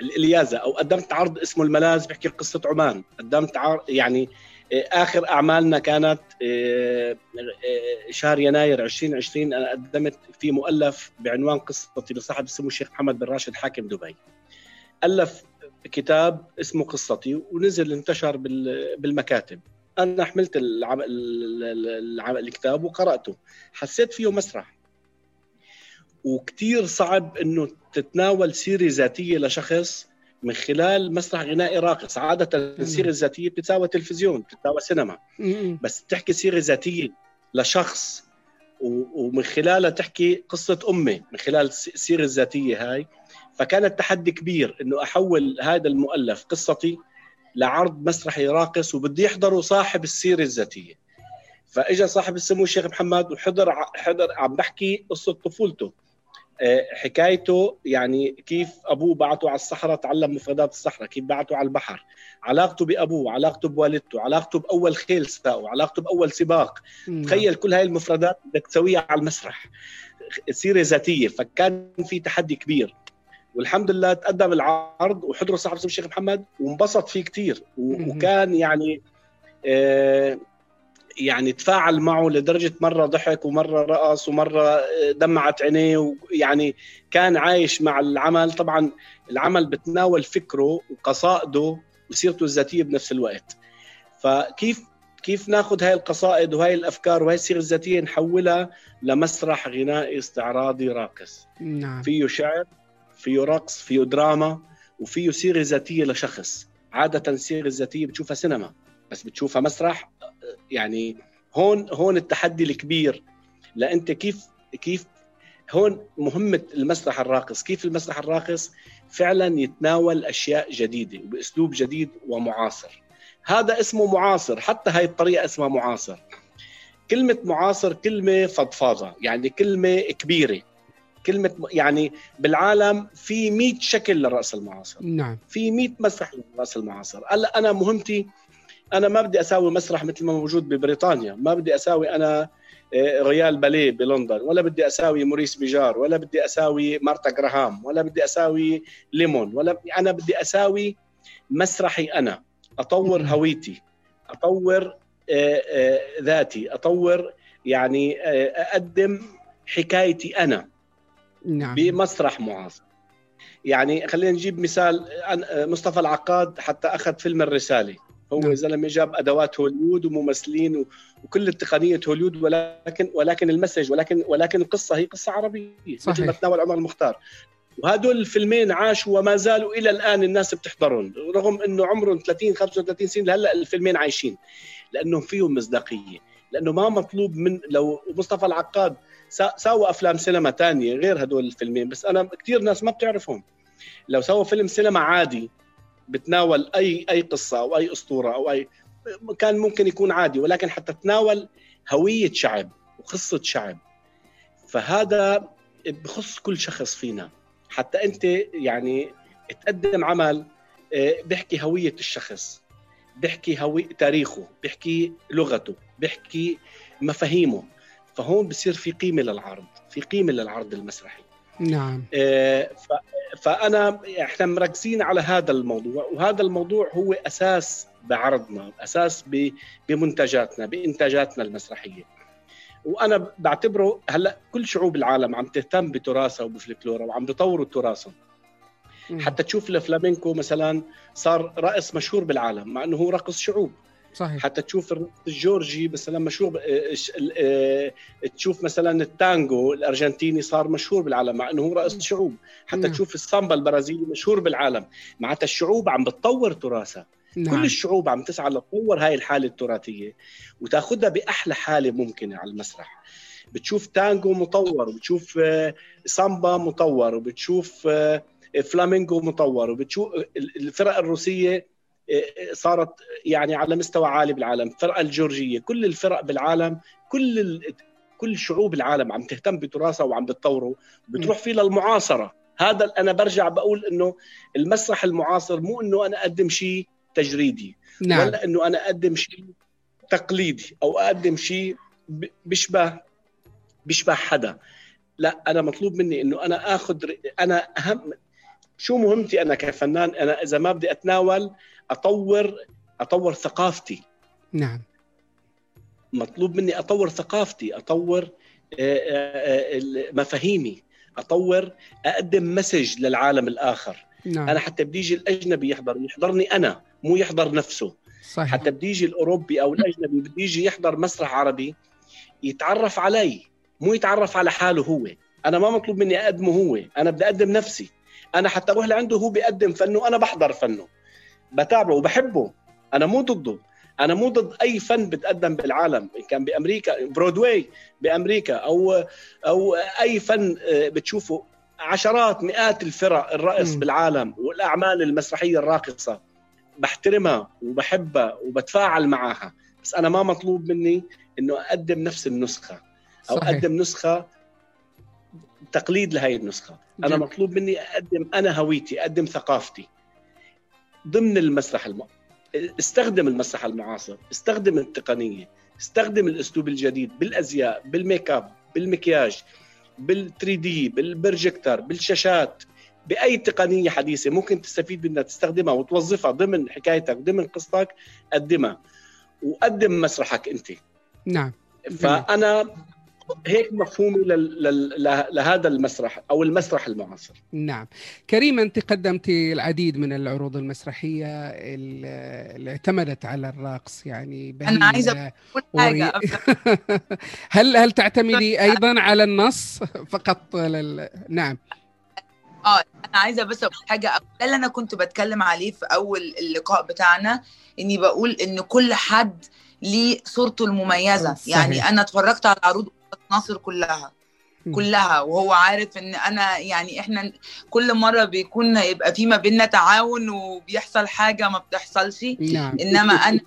الإليازة أو قدمت عرض اسمه الملاذ بيحكي قصة عمان. قدمت عرض يعني آه، آخر أعمالنا كانت آه، آه، شهر يناير 2020 أنا قدمت في مؤلف بعنوان قصتي لصاحب اسمه الشيخ محمد بن راشد حاكم دبي. ألف كتاب اسمه قصتي ونزل انتشر بالمكاتب. أنا حملت العم... العم... الكتاب وقرأته. حسيت فيه مسرح. وكتير صعب إنه تتناول سيرة ذاتية لشخص من خلال مسرح غنائي راقص. عادة السيرة الذاتية بتتساوى تلفزيون بتتساوى سينما. بس تحكي سيرة ذاتية لشخص ومن خلالها تحكي قصة أمي من خلال السيره الذاتيه هاي. فكان التحدي كبير إنه أحول هذا المؤلف قصتي لعرض مسرحي راقص وبده يحضره صاحب السيرة الذاتية. فإجا صاحب السمو الشيخ محمد وحضر حضر عم بحكي قصة طفولته. آه، حكايته يعني كيف أبوه بعته على الصحراء تعلم مفردات الصحراء كيف بعته على البحر. علاقته بأبوه علاقته بوالدته علاقته بأول خيل ساقه علاقته بأول سباق. نعم. تخيل كل هاي المفردات بدك تسويها على المسرح. سيرة ذاتية فكان في تحدي كبير. والحمد لله تقدم العرض وحضره صاحب الشيخ محمد وانبسط فيه كثير وكان يعني آه يعني تفاعل معه لدرجة مرة ضحك ومرة رقص ومرة دمعت عينيه ويعني كان عايش مع العمل. طبعا العمل بتناول فكره وقصائده وسيرته الذاتية بنفس الوقت. فكيف كيف ناخذ هاي القصائد وهاي الأفكار وهاي السيرة الذاتية نحولها لمسرح غنائي استعراضي راقص؟ نعم. فيه شعر فيه رقص فيه دراما وفيه سيره ذاتية لشخص. عادة السيره الذاتيه بتشوفها سينما بس بتشوفها مسرح. يعني هون هون التحدي الكبير. لأنت كيف كيف هون مهمة المسرح الراقص. كيف المسرح الراقص؟ فعلا يتناول أشياء جديدة بأسلوب جديد ومعاصر. هذا اسمه معاصر. حتى هاي الطريقة اسمها معاصر. كلمة معاصر كلمة فضفاضة يعني كلمة كبيرة. كلمة يعني بالعالم في 100 شكل للرأس المعاصر. نعم. في 100 مسرح للرأس المعاصر. هلا أنا مهمتي أنا ما بدي أساوي مسرح مثل ما موجود ببريطانيا. ما بدي أساوي أنا آه، ريال باليه بلندن. ولا بدي أساوي موريس بيجار. ولا بدي أساوي مارتا جراهام. ولا بدي أساوي ليمون. ولا أنا بدي أساوي مسرحي أنا. أطور هويتي. أطور آه، آه، ذاتي. أطور يعني أقدم حكايتي أنا. نعم. بمسرح معاصر يعني خلينا نجيب مثال مصطفى العقاد حتى أخذ فيلم الرسالة هو نعم. زلمة جاب أدوات هوليوود وممثلين وكل التقنيه هوليوود ولكن ولكن ال message ولكن ولكن القصة هي قصة عربية صحيح. مثل ما تناول عمر المختار وهدول الفيلمين عاشوا وما زالوا إلى الآن الناس بتحضرهم رغم إنه عمرهم 30 35 سنة لهلأ الفيلمين عايشين لأنه فيهم مصداقية لأنه ما مطلوب من لو مصطفى العقاد سوى أفلام سينما ثانية غير هدول الفيلمين بس أنا كثير ناس ما بتعرفهم. لو سوى فيلم سينما عادي بتناول أي أي قصة أو أي أسطورة أو أي كان ممكن يكون عادي ولكن حتى تناول هوية شعب وقصة شعب. فهذا بخص كل شخص فينا. حتى أنت يعني تقدم عمل آه، بيحكي هوية الشخص بيحكي هوي تاريخه بيحكي لغته بيحكي مفاهيمه. فهون بصير في قيمة للعرض في قيمة للعرض المسرحي. نعم. آه، فأنا إحنا مركزين على هذا الموضوع وهذا الموضوع هو أساس بعرضنا أساس بمنتجاتنا بإنتاجاتنا المسرحية. وأنا بعتبره هلأ كل شعوب العالم عم تهتم بتراثها وبفلكلورها وعم بيطوروا تراثهم حتى تشوف الفلامينكو مثلا صار رقص مشهور بالعالم مع إنه هو رقص شعوب. صحيح. حتى تشوف الرقص الجورجي مثلا مشهور آه، آه، تشوف مثلا التانجو الأرجنتيني صار مشهور بالعالم مع إنه هو رقص شعوب. حتى نعم. تشوف السامبا البرازيلي مشهور بالعالم. معناتها الشعوب عم بتطور تراثها. نعم. كل الشعوب عم تسعى لتطور هاي الحالة التراثية وتأخذها بأحلى حالة ممكنة على المسرح. بتشوف تانجو مطور وبتشوف آه، سامبا مطور وبتشوف فلامينغو مطور وبتشوف الفرق الروسية صارت يعني على مستوى عالي بالعالم. الفرقه الجورجية كل الفرق بالعالم كل كل شعوب العالم عم تهتم بتراثها وعم بتطوره. بتروح فيه للمعاصرة. هذا أنا برجع بقول إنه المسرح المعاصر مو إنه أنا أقدم شيء تجريدي. نعم. ولا إنه أنا أقدم شيء تقليدي أو أقدم شيء بيشبه بيشبه حدا. لا أنا مطلوب مني إنه أنا آخذ أنا أهم شو مهمتي أنا كفنان؟ أنا إذا ما بدي أتناول اطور أطور ثقافتي. نعم. مطلوب مني أطور ثقافتي أطور آه، آه، آه، مفاهيمي أطور أقدم مسج للعالم الآخر. نعم. أنا حتى بدي يجي الأجنبي يحضر يحضرني أنا مو يحضر نفسه. صحيح. حتى بدي يجي الأوروبي أو الأجنبي بدي يجي يحضر مسرح عربي يتعرف علي مو يتعرف على حاله هو. أنا ما مطلوب مني أقدمه هو أنا بدي أقدم نفسي. أنا حتى أروح لعنده هو بيقدم فنه أنا بحضر فنه. بتابعه وبحبه أنا مو ضده. أنا مو ضد أي فن بتقدم بالعالم إن كان بأمريكا برودواي بأمريكا أو أو أي فن آه، بتشوفه. عشرات مئات الفرق الرقص م. بالعالم والأعمال المسرحية الراقصة. بحترمها وبحبها وبتفاعل معها. بس أنا ما مطلوب مني إنه أقدم نفس النسخة. أو صحيح. أقدم نسخة تقليد لهي النسخة. أنا جميل. مطلوب مني أقدم أنا هويتي أقدم ثقافتي ضمن المسرح الم... استخدم المسرح المعاصر استخدم التقنية استخدم الأسلوب الجديد بالأزياء بالميك أب بالمكياج بال 3 دي بالبرجكتر بالشاشات بأي تقنية حديثة ممكن تستفيد منها تستخدمها وتوظفها ضمن حكايتك ضمن قصتك قدمها. وقدم مسرحك أنت. نعم. فأنا هيك مفهومي لهذا المسرح أو المسرح المعاصر. نعم. كريم أنت قدمت العديد من العروض المسرحية اللي اعتمدت على الرقص يعني أنا عايزة أقول حاجة. <laughs> هل هل تعتمدي <laughs> أيضا على النص فقط لل... نعم. آه أنا عايزة بس أقول حاجة. ده اللي أنا كنت بتكلم عليه في أول اللقاء بتاعنا إني بقول إن كل حد ليه صورته المميزة. صحيح. يعني أنا اتفرجت على عروض ناصر كلها. كلها. وهو عارف إن أنا يعني إحنا كل مرة بيكون يبقى في ما بيننا تعاون وبيحصل حاجة ما بتحصلش. نعم. إنما أنا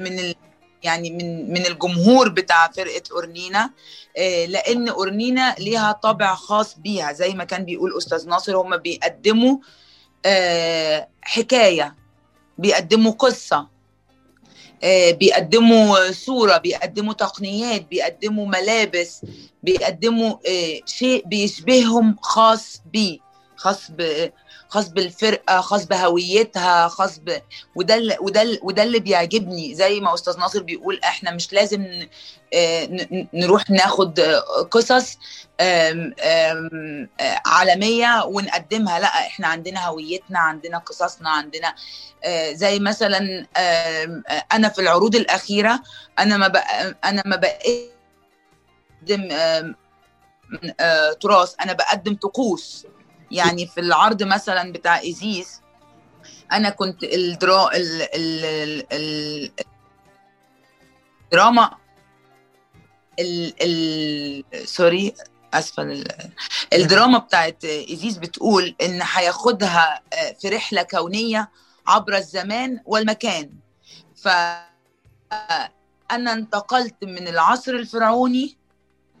من ال يعني من من الجمهور بتاع فرقة أورنينا. آه، لأن أورنينا ليها طابع خاص بيها. زي ما كان بيقول أستاذ ناصر هم بيقدموا آه، حكاية بيقدموا قصة. بيقدموا صورة بيقدموا تقنيات بيقدموا ملابس بيقدموا آه، شيء بيشبههم خاص بيه خاص ب خاص بالفرقة خاص بهويتها خاص ب... وده اللي وده اللي وده اللي بيعجبني. زي ما أستاذ ناصر بيقول إحنا مش لازم آه، نروح ناخد قصص عالمية ونقدمها. لا إحنا عندنا هويتنا عندنا قصصنا عندنا آه، زي مثلا أنا في العروض الأخيرة أنا ما أنا ما بقدم آه، تراث أنا بقدم طقوس. يعني في العرض مثلا بتاع ايزيس أنا كنت الدرا ال ال ال الدراما ال ال sorry أسفة الدراما بتاعت ايزيس بتقول إن هياخدها آه، في رحلة كونية عبر الزمان والمكان ف أنا انتقلت من العصر الفرعوني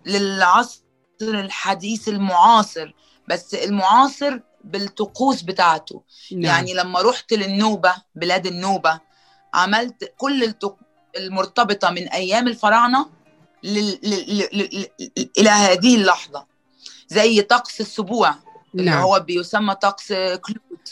للعصر الحديث المعاصر بس المعاصر بالطقوس بتاعته نعم. يعني لما رحت للنوبة بلاد النوبة عملت كل الطقوس المرتبطة من أيام الفراعنة لل... لل... لل... إلى هذه اللحظة. زي طقس السبوع نعم. اللي هو بيسمى طقس كلود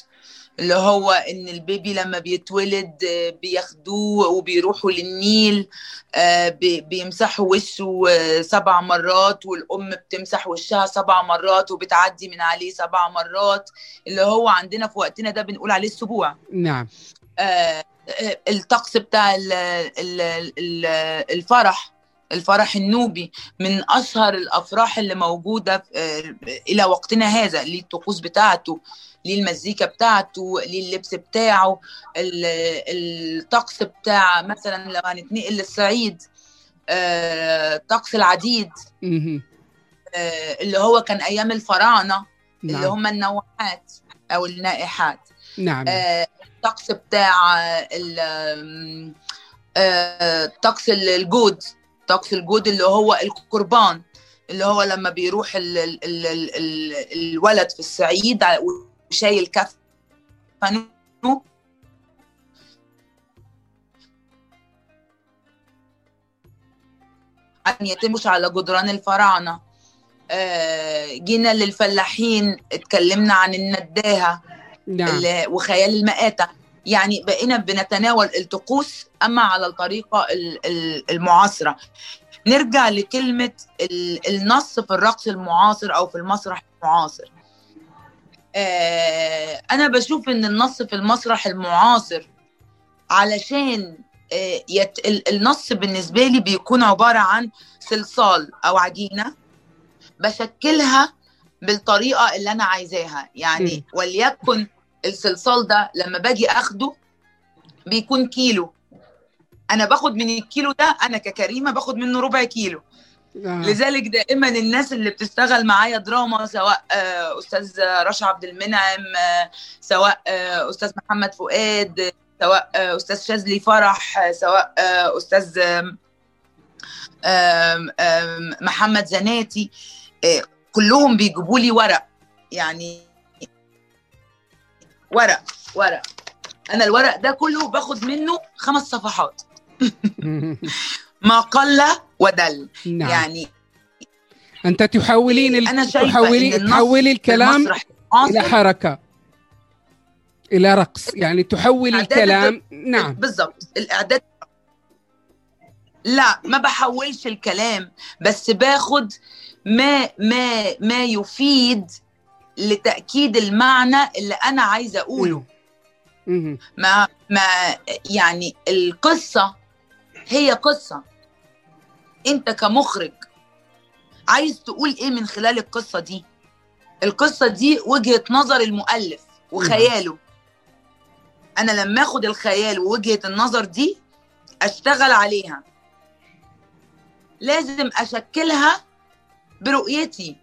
اللي هو إن ال baby لما بيتولد آه، بياخدوه وبيروحوا للنيل آه، بيمسحوا وشه آه، سبع مرات والأم بتمسح وشها سبع مرات وبتعدي من عليه سبع مرات اللي هو عندنا في وقتنا ده بنقول عليه السبوع. نعم. الطقس بتاع الفرح. الفرح النوبي من اشهر الأفراح اللي موجودة إلى وقتنا هذا ليه الطقوس بتاعته ليه المزيكا بتاعته ليه اللبس بتاعه الطقس بتاع مثلا لو هنتنقل للصعيد آه، طقس العديد آه، اللي هو كان أيام الفراعنة نعم. اللي هم النواحات أو النائحات. نعم. آه، الطقس بتاع طقس الجود. طقس الجود اللي هو القربان اللي هو لما بيروح ال ال ال ال ال الولد في الصعيد وشايل كفنه أن يتمش على جدران الفراعنة. آه، جينا للفلاحين اتكلمنا عن النداهة نعم. ال- وخيال المآتة. يعني بقينا بنتناول الطقوس أما على الطريقة ال- ال- المعاصرة. نرجع لكلمة ال- النص في الرقص المعاصر أو في المسرح المعاصر. آه، أنا بشوف إن النص في المسرح المعاصر علشان آه، يت... ال- النص بالنسبة لي بيكون عبارة عن صلصال أو عجينة بشكلها بالطريقة اللي أنا عايزاها. يعني وليكن الصلصال ده لما باجي أخده بيكون كيلو. أنا باخد من الكيلو ده أنا ككريمة باخد منه ربع كيلو. آه. لذلك دائما الناس اللي بتشتغل معايا دراما سواء آه، أستاذ رشا عبد المنعم آه، سواء آه، أستاذ محمد فؤاد سواء أستاذ شاذلي فرح سواء أستاذ محمد زناتي كلهم بيجيبوا لي ورق. يعني ورق ورق. أنا الورق ده كله باخد منه خمس صفحات. <laughs> ما قل ودل. نعم. يعني أنت تحولين ال... أنا شايفة تحولي إن تحولي الكلام إلى حركة. إلى رقص. يعني تحولي الكلام. نعم. بالظبط الاعداد لا ما بحولش الكلام بس باخد ما ما ما يفيد لتأكيد المعنى اللي أنا عايزه أقوله. ما ما يعني القصة هي قصة. أنت كمخرج عايز تقول إيه من خلال القصة دي؟ القصة دي وجهة نظر المؤلف وخياله. أنا لما آخد الخيال ووجهة النظر دي أشتغل عليها. لازم أشكلها برؤيتي.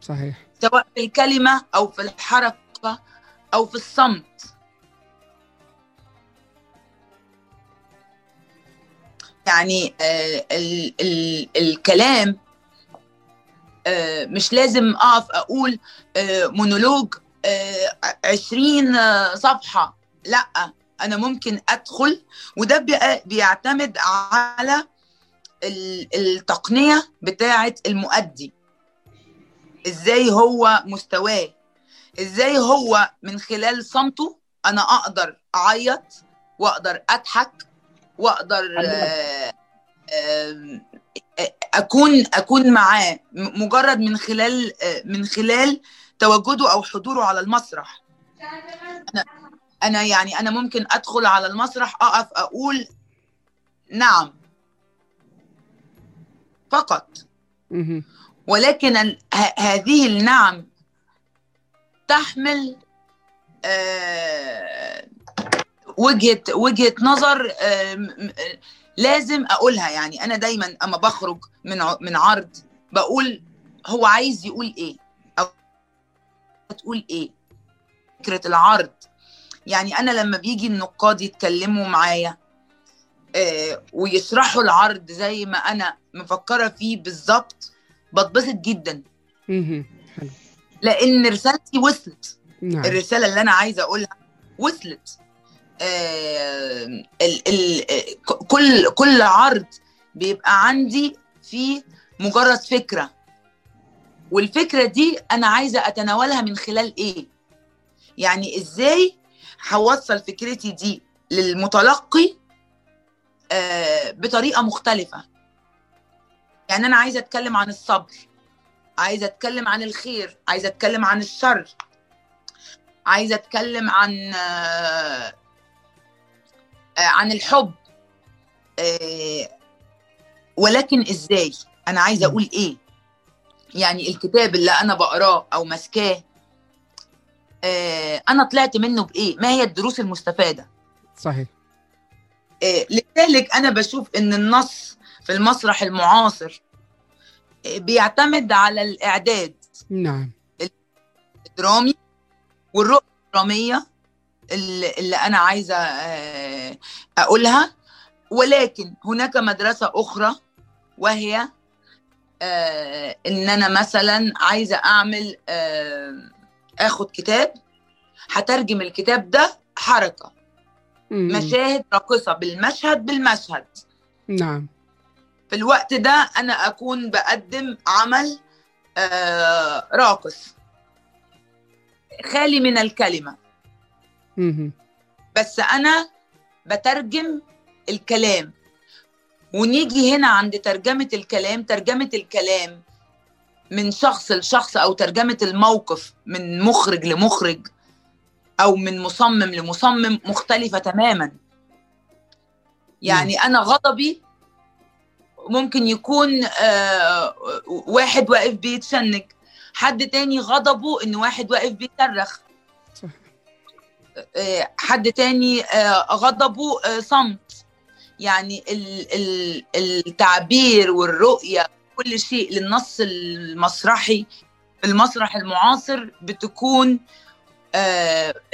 صحيح. سواء في الكلمة أو في الحركة أو في الصمت. يعني آه ال ال الكلام آه مش لازم أقف أقول آه مونولوج آه عشرين آه صفحة. لأ أنا ممكن أدخل وده بي- بيعتمد على ال- التقنية بتاعة المؤدي. إزاي هو مستواه؟ إزاي هو من خلال صمته أنا أقدر أعيط وأقدر أضحك وأقدر آه، آه، أكون أكون معاه مجرد من خلال آه، من خلال تواجده أو حضوره على المسرح. أنا أنا يعني أنا ممكن أدخل على المسرح أقف أقول نعم. فقط. ولكن هذه النعم تحمل آه، وجهة وجهة نظر آه، لازم أقولها. يعني أنا دايما أما بخرج من من عرض بقول هو عايز يقول إيه أو تقول إيه؟ فكرة العرض. يعني أنا لما بيجي النقاد يتكلموا معايا آه، ويشرحوا العرض زي ما أنا مفكرة فيه بالظبط بتبسط جدا. لأن رسالتي وصلت. نعم. الرسالة اللي أنا عايزه أقولها وصلت. آه ال ال ك- كل كل عرض بيبقى عندي فيه مجرد فكرة. والفكرة دي أنا عايزة أتناولها من خلال إيه؟ يعني إزاي هوصل فكرتي دي للمتلقي آه بطريقة مختلفة. يعني أنا عايزة أتكلم عن الصبر عايزة أتكلم عن الخير عايزة أتكلم عن الشر عايزة أتكلم عن آه، عن الحب آه، ولكن إزاي؟ أنا عايزة أقول إيه؟ يعني الكتاب اللي أنا بقراه أو ماسكاه آه، أنا طلعت منه بإيه؟ ما هي الدروس المستفادة؟ صحيح. لذلك أنا بشوف إن النص في المسرح المعاصر بيعتمد على الإعداد. نعم. الدرامي والرؤية الدرامية اللي, أنا عايزة آه، أقولها. ولكن هناك مدرسة أخرى وهي آه إن أنا مثلا عايزة أعمل آه آخد كتاب هترجم الكتاب ده حركة. مم. مشاهد راقصة بالمشهد بالمشهد. نعم. في الوقت ده أنا أكون بقدم عمل آه راقص. خالي من الكلمة. بس أنا بترجم الكلام. ونيجي هنا عند ترجمة الكلام ترجمة الكلام من شخص لشخص أو ترجمة الموقف من مخرج لمخرج أو من مصمم لمصمم مختلفة تماما. يعني أنا غضبي ممكن يكون آه واحد واقف بيتشنج. حد تاني غضبه إن واحد واقف بيصرخ. آه حد تاني آه غضبه صمت. يعني ال ال التعبير والرؤية كل شيء للنص المسرحي المسرح المعاصر بتكون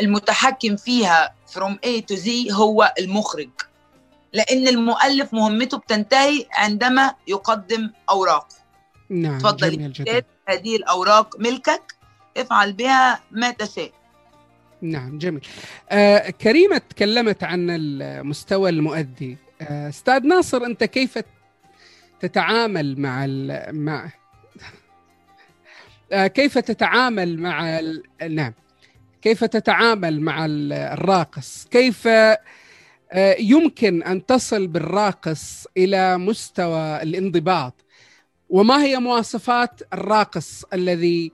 المتحكم فيها from A to Z هو المخرج. لأن المؤلف مهمته بتنتهي عندما يقدم أوراق. نعم جميل جدا. هذه الأوراق؟ ملكك. افعل بها ما تشاء. نعم جميل. آه كريمة تكلمت عن المستوى المؤدي. آه، أستاذ ناصر أنت كيف تتعامل مع ال... مع <laughs> آه، كيف تتعامل مع ال... نعم. كيف تتعامل مع ال- الراقص؟ كيف آه، يمكن أن تصل بالراقص إلى مستوى الانضباط. وما هي مواصفات الراقص الذي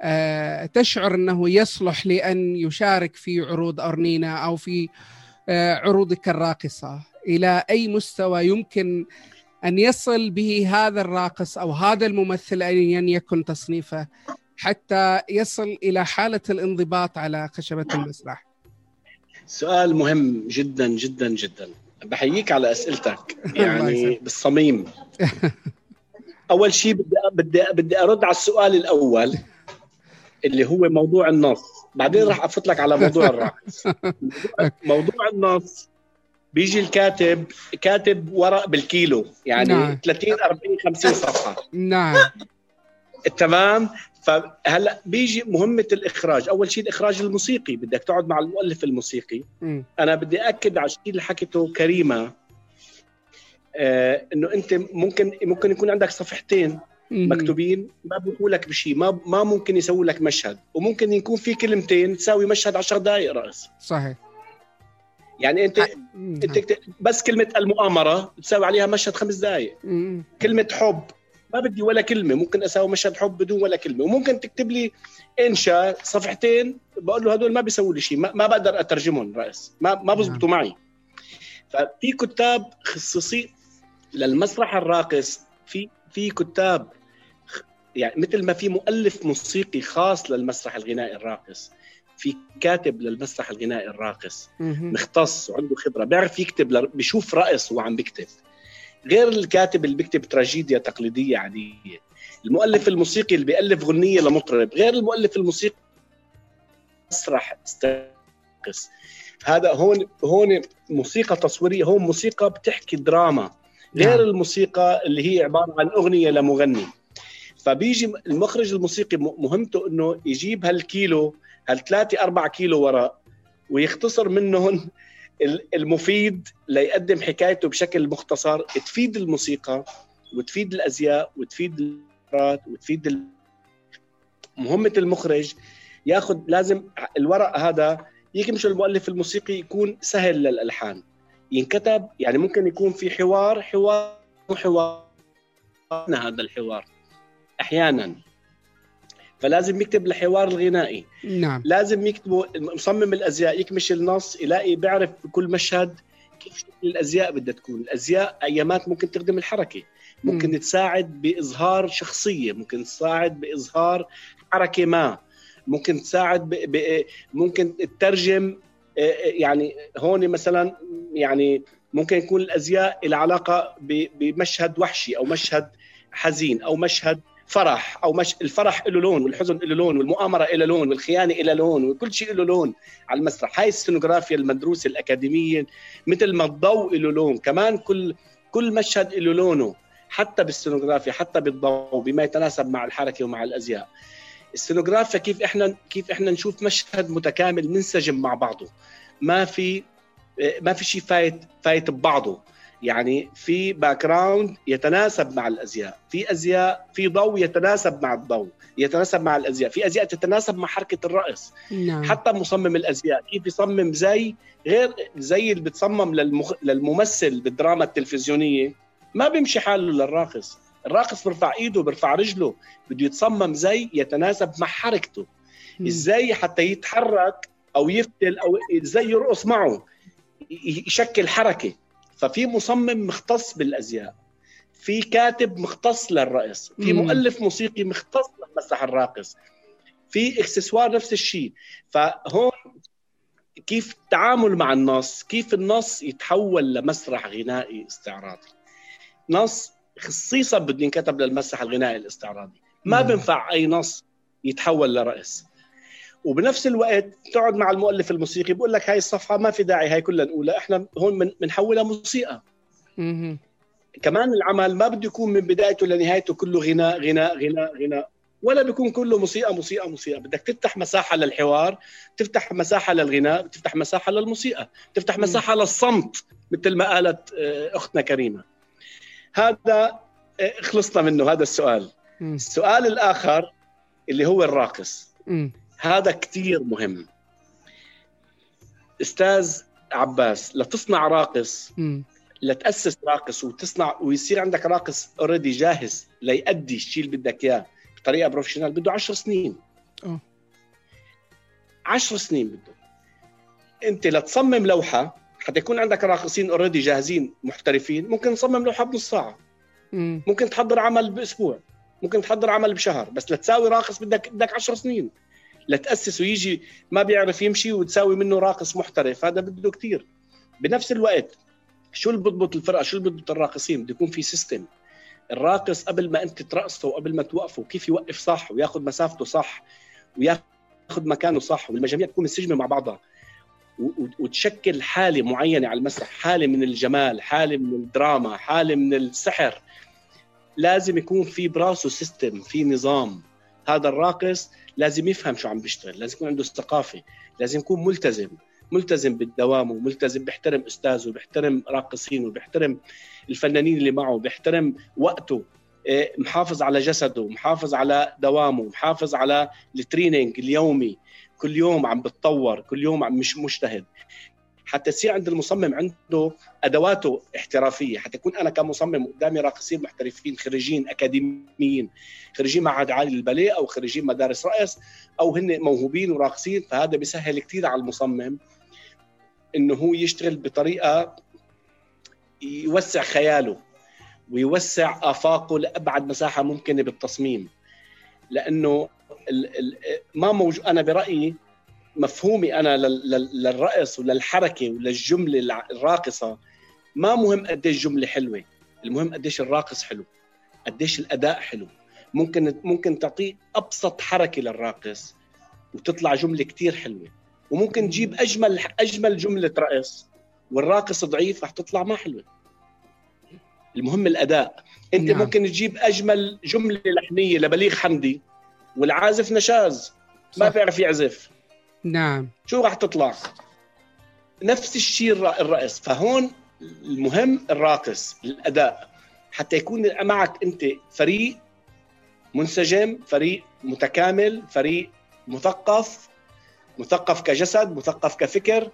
آه، تشعر أنه يصلح لأن يشارك في عروض أرنينا أو في آه، عروضك الراقصة؟ إلى أي مستوى يمكن أن يصل به هذا الراقص أو هذا الممثل ايا يكن تصنيفه حتى يصل إلى حالة الانضباط على خشبة المسرح؟ سؤال مهم جدا جدا جدا. بحييك على أسئلتك. <laughs> يعني. بالصميم. <laughs> أول شيء بدي بدي بدي أرد على السؤال الأول اللي هو موضوع النص. بعدين راح أفوت لك على موضوع موضوع- <laughs> موضوع النص بيجي الكاتب كاتب ورق بالكيلو. يعني نعم. 30 40 50 صفحة. نعم. تمام؟ فهلا بيجي مهمة الإخراج. أول شيء الإخراج الموسيقي. بدك تقعد مع المؤلف الموسيقي. مم. أنا بدي أكد على الشيء اللي حكته كريمة. آه إنه أنت ممكن ممكن يكون عندك صفحتين مم. مكتوبين ما بيقولوا لك بشيء ما ما ممكن يسوي لك مشهد. وممكن يكون في كلمتين تساوي مشهد 10 دقائق رأس. صحيح. يعني انت. أنت بس كلمة المؤامرة تساوي عليها مشهد خمس دقائق. كلمة حب. ما بدي ولا كلمة. ممكن أساوي مشهد حب بدون ولا كلمة. وممكن تكتب لي انشاء صفحتين بقول له هدول ما بيسووا لي شيء ما, ما بقدر أترجمهم رأس ما ما بزبطوا معي. ففي كتاب خصيصي للمسرح الراقص. في في كتاب يعني مثل ما في مؤلف موسيقي خاص للمسرح الغنائي الراقص. في كاتب للمسرح الغنائي الراقص. مختص وعنده خبرة. بيعرف يكتب لر... بيشوف رأس وهو عم بيكتب. غير الكاتب اللي بيكتب تراجيديا تقليدية عادية. المؤلف الموسيقي اللي بيألف غنية لمطرب غير المؤلف الموسيقي مسرح استرقص هذا هون هون موسيقى تصويرية هون موسيقى بتحكي دراما. غير نعم. الموسيقى اللي هي عبارة عن أغنية لمغني. فبيجي المخرج الموسيقي مهمته إنه يجيب هالكيلو هالثلاثة أربع كيلو وراء ويختصر منهم المفيد ليقدم حكايته بشكل مختصر تفيد الموسيقى وتفيد الأزياء وتفيد الإمارات وتفيد. مهمة المخرج ياخذ لازم الورق هذا يمشي المؤلف الموسيقي يكون سهل للألحان ينكتب يعني ممكن يكون في حوار حوار حوار هذا الحوار أحيانا فلازم يكتب الحوار الغنائي. نعم. لازم يكتبوا مصمم الأزياء يكمش النص يلاقي بيعرف بكل مشهد كيف شكل الأزياء بدها تكون. الأزياء أيامات ممكن تخدم الحركة. ممكن مم. تساعد بإظهار شخصية ممكن تساعد بإظهار حركة ما. ممكن تساعد ب... ب... ممكن تترجم آه، آه، يعني هون مثلا يعني ممكن يكون الأزياء لها علاقه ب... بمشهد وحشي أو مشهد حزين أو مشهد فرح أو مش الفرح له لون والحزن له لون والمؤامرة له لون والخيانة له لون وكل شيء له لون على المسرح. هاي السينوغرافيا المدروسة الأكاديمية مثل ما الضوء له لون. كمان كل كل مشهد له لونه حتى بالسينوغرافيا حتى بالضوء بما يتناسب مع الحركة ومع الأزياء. السينوغرافيا كيف إحنا كيف إحنا نشوف مشهد متكامل منسجم مع بعضه. ما في ما في شيء فايت فايت ببعضه. يعني في background يتناسب مع الأزياء. في أزياء في ضوء يتناسب مع الضوء يتناسب مع الأزياء. في أزياء تتناسب مع حركة الرأس. نعم. حتى مصمم الأزياء. كيف يصمم زي غير زي اللي بتصمم للمخ... للممثل بالدراما التلفزيونية. ما بيمشي حاله للراقص. الراقص بيرفع إيده بيرفع رجله. بده يتصمم زي يتناسب مع حركته. إزاي حتى يتحرك أو يفتل أو إزاي يرقص معه؟ يشكل حركة. ففي مصمم مختص بالأزياء في كاتب مختص للرقص في مؤلف موسيقي مختص للمسرح الراقص في إكسسوار نفس الشيء. فهون كيف التعامل مع النص كيف النص يتحول لمسرح غنائي استعراضي. نص خصيصا بده ينكتب للمسرح الغنائي الاستعراضي. ما بينفع أي نص يتحول لرقص وبنفس الوقت تقعد مع المؤلف الموسيقي بقول لك هاي الصفحة ما في داعي هاي كلها نقولها إحنا هون بنحولها موسيقى. كمان العمل ما بده يكون من بدايته لنهايته كله غناء غناء غناء غناء ولا بيكون كله موسيقى موسيقى موسيقى. بدك تفتح مساحة للحوار تفتح مساحة للغناء تفتح مساحة للموسيقى تفتح مساحة للصمت مثل ما قالت آه، أختنا كريمة. هذا آه، خلصنا منه هذا السؤال. السؤال الآخر اللي هو الراقص. هذا كثير مهم. أستاذ عباس لتصنع راقص لتاسس راقص وتصنع ويصير عندك راقص اوريدي جاهز ليأدي الشيء اللي بدك إياه بطريقة professional بده 10 سنين. آه 10 سنين بده. أنت لتصمم لوحة حتى يكون عندك راقصين already جاهزين محترفين ممكن تصمم لوحة بنص ساعة. مم. ممكن تحضر عمل بأسبوع ممكن تحضر عمل بشهر بس لتساوي راقص بدك بدك 10 سنين. لتاسس ويجي ما بيعرف يمشي وتساوي منه راقص محترف. هذا بده كثير بنفس الوقت شو اللي بضبط الفرقة؟ شو اللي بضبط الراقصين؟ بده يكون في system الراقص قبل ما انت ترقصه وقبل ما توقفه كيف يوقف صح وياخذ مسافته صح وياخذ مكانه صح؟ والمجاميع تكون منسجمه مع بعضها. وتشكل حالة معينة على المسرح. حالة من الجمال حالة من الدراما حالة من السحر. لازم يكون في براسه سيستم في نظام. هذا الراقص لازم يفهم شو عم بيشتغل لازم يكون عنده ثقافة لازم يكون ملتزم ملتزم بالدوام وملتزم بيحترم أستاذه بيحترم راقصينه بيحترم الفنانين اللي معه بيحترم وقته إيه، محافظ على جسده محافظ على دوامه محافظ على التريننج اليومي. كل يوم عم بتطور كل يوم عم مش مجتهد. حتى يصير عند المصمم عنده أدواته احترافية حتى يكون أنا كمصمم قدامي راقصين محترفين خريجين أكاديميين خريجين معهد عالي للباليه أو خريجين مدارس رقص أو هن موهوبين وراقصين فهذا بيسهل كثير على المصمم إنه هو يشتغل بطريقة يوسع خياله ويوسع آفاقه لأبعد مساحة ممكنة بالتصميم. لأنه ما موجود أنا برأيي مفهومي أنا للرقص وللحركة وللجملة الراقصة. ما مهم قديش الجمله حلوة المهم قديش الراقص حلو قديش الأداء حلو. ممكن ممكن تعطيه أبسط حركة للراقص وتطلع جملة كتير حلوة. وممكن تجيب أجمل أجمل جملة رقص والراقص ضعيف رح تطلع ما حلوة. المهم الأداء. أنت نعم. ممكن تجيب أجمل جملة لحنية لبليغ حمدي والعازف نشاز. ما بيعرف يعزف. نعم. شو راح تطلع؟ نفس الشيء الرقص فهون المهم الراقص الأداء. حتى يكون معك أنت فريق منسجم فريق متكامل فريق مثقف مثقف كجسد مثقف كفكر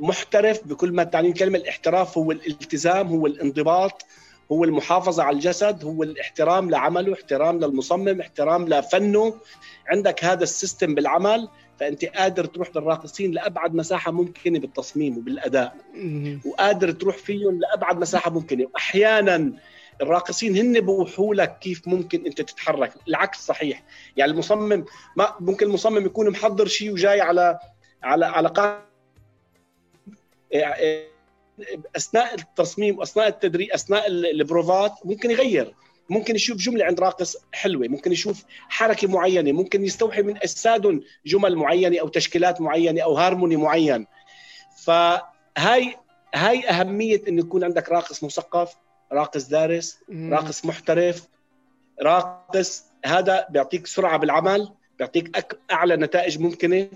محترف بكل ما تعني الكلمة. الاحتراف هو الالتزام هو الانضباط هو المحافظة على الجسد هو الاحترام لعمله احترام للمصمم احترام لفنه. عندك هذا السيستم بالعمل. فأنت قادر تروح للراقصين لأبعد مساحة ممكنة بالتصميم وبالأداء. وقادر تروح فيهم لأبعد مساحة ممكنة. واحيانا الراقصين هن بوحوا لك كيف ممكن أنت تتحرك. العكس صحيح. يعني المصمم ما ممكن المصمم يكون محضر شيء وجاي على على على قاعدة أثناء التصميم واثناء التدريب أثناء البروفات ممكن يغير. ممكن يشوف جملة عند راقص حلوة ممكن يشوف حركة معينة ممكن يستوحي من أجسادهم جمل معينة أو تشكيلات معينة أو هارموني معين. فهاي هاي أهمية أن يكون عندك راقص مثقف راقص دارس راقص محترف راقص هذا بيعطيك سرعة بالعمل بيعطيك أك... أعلى نتائج ممكنة.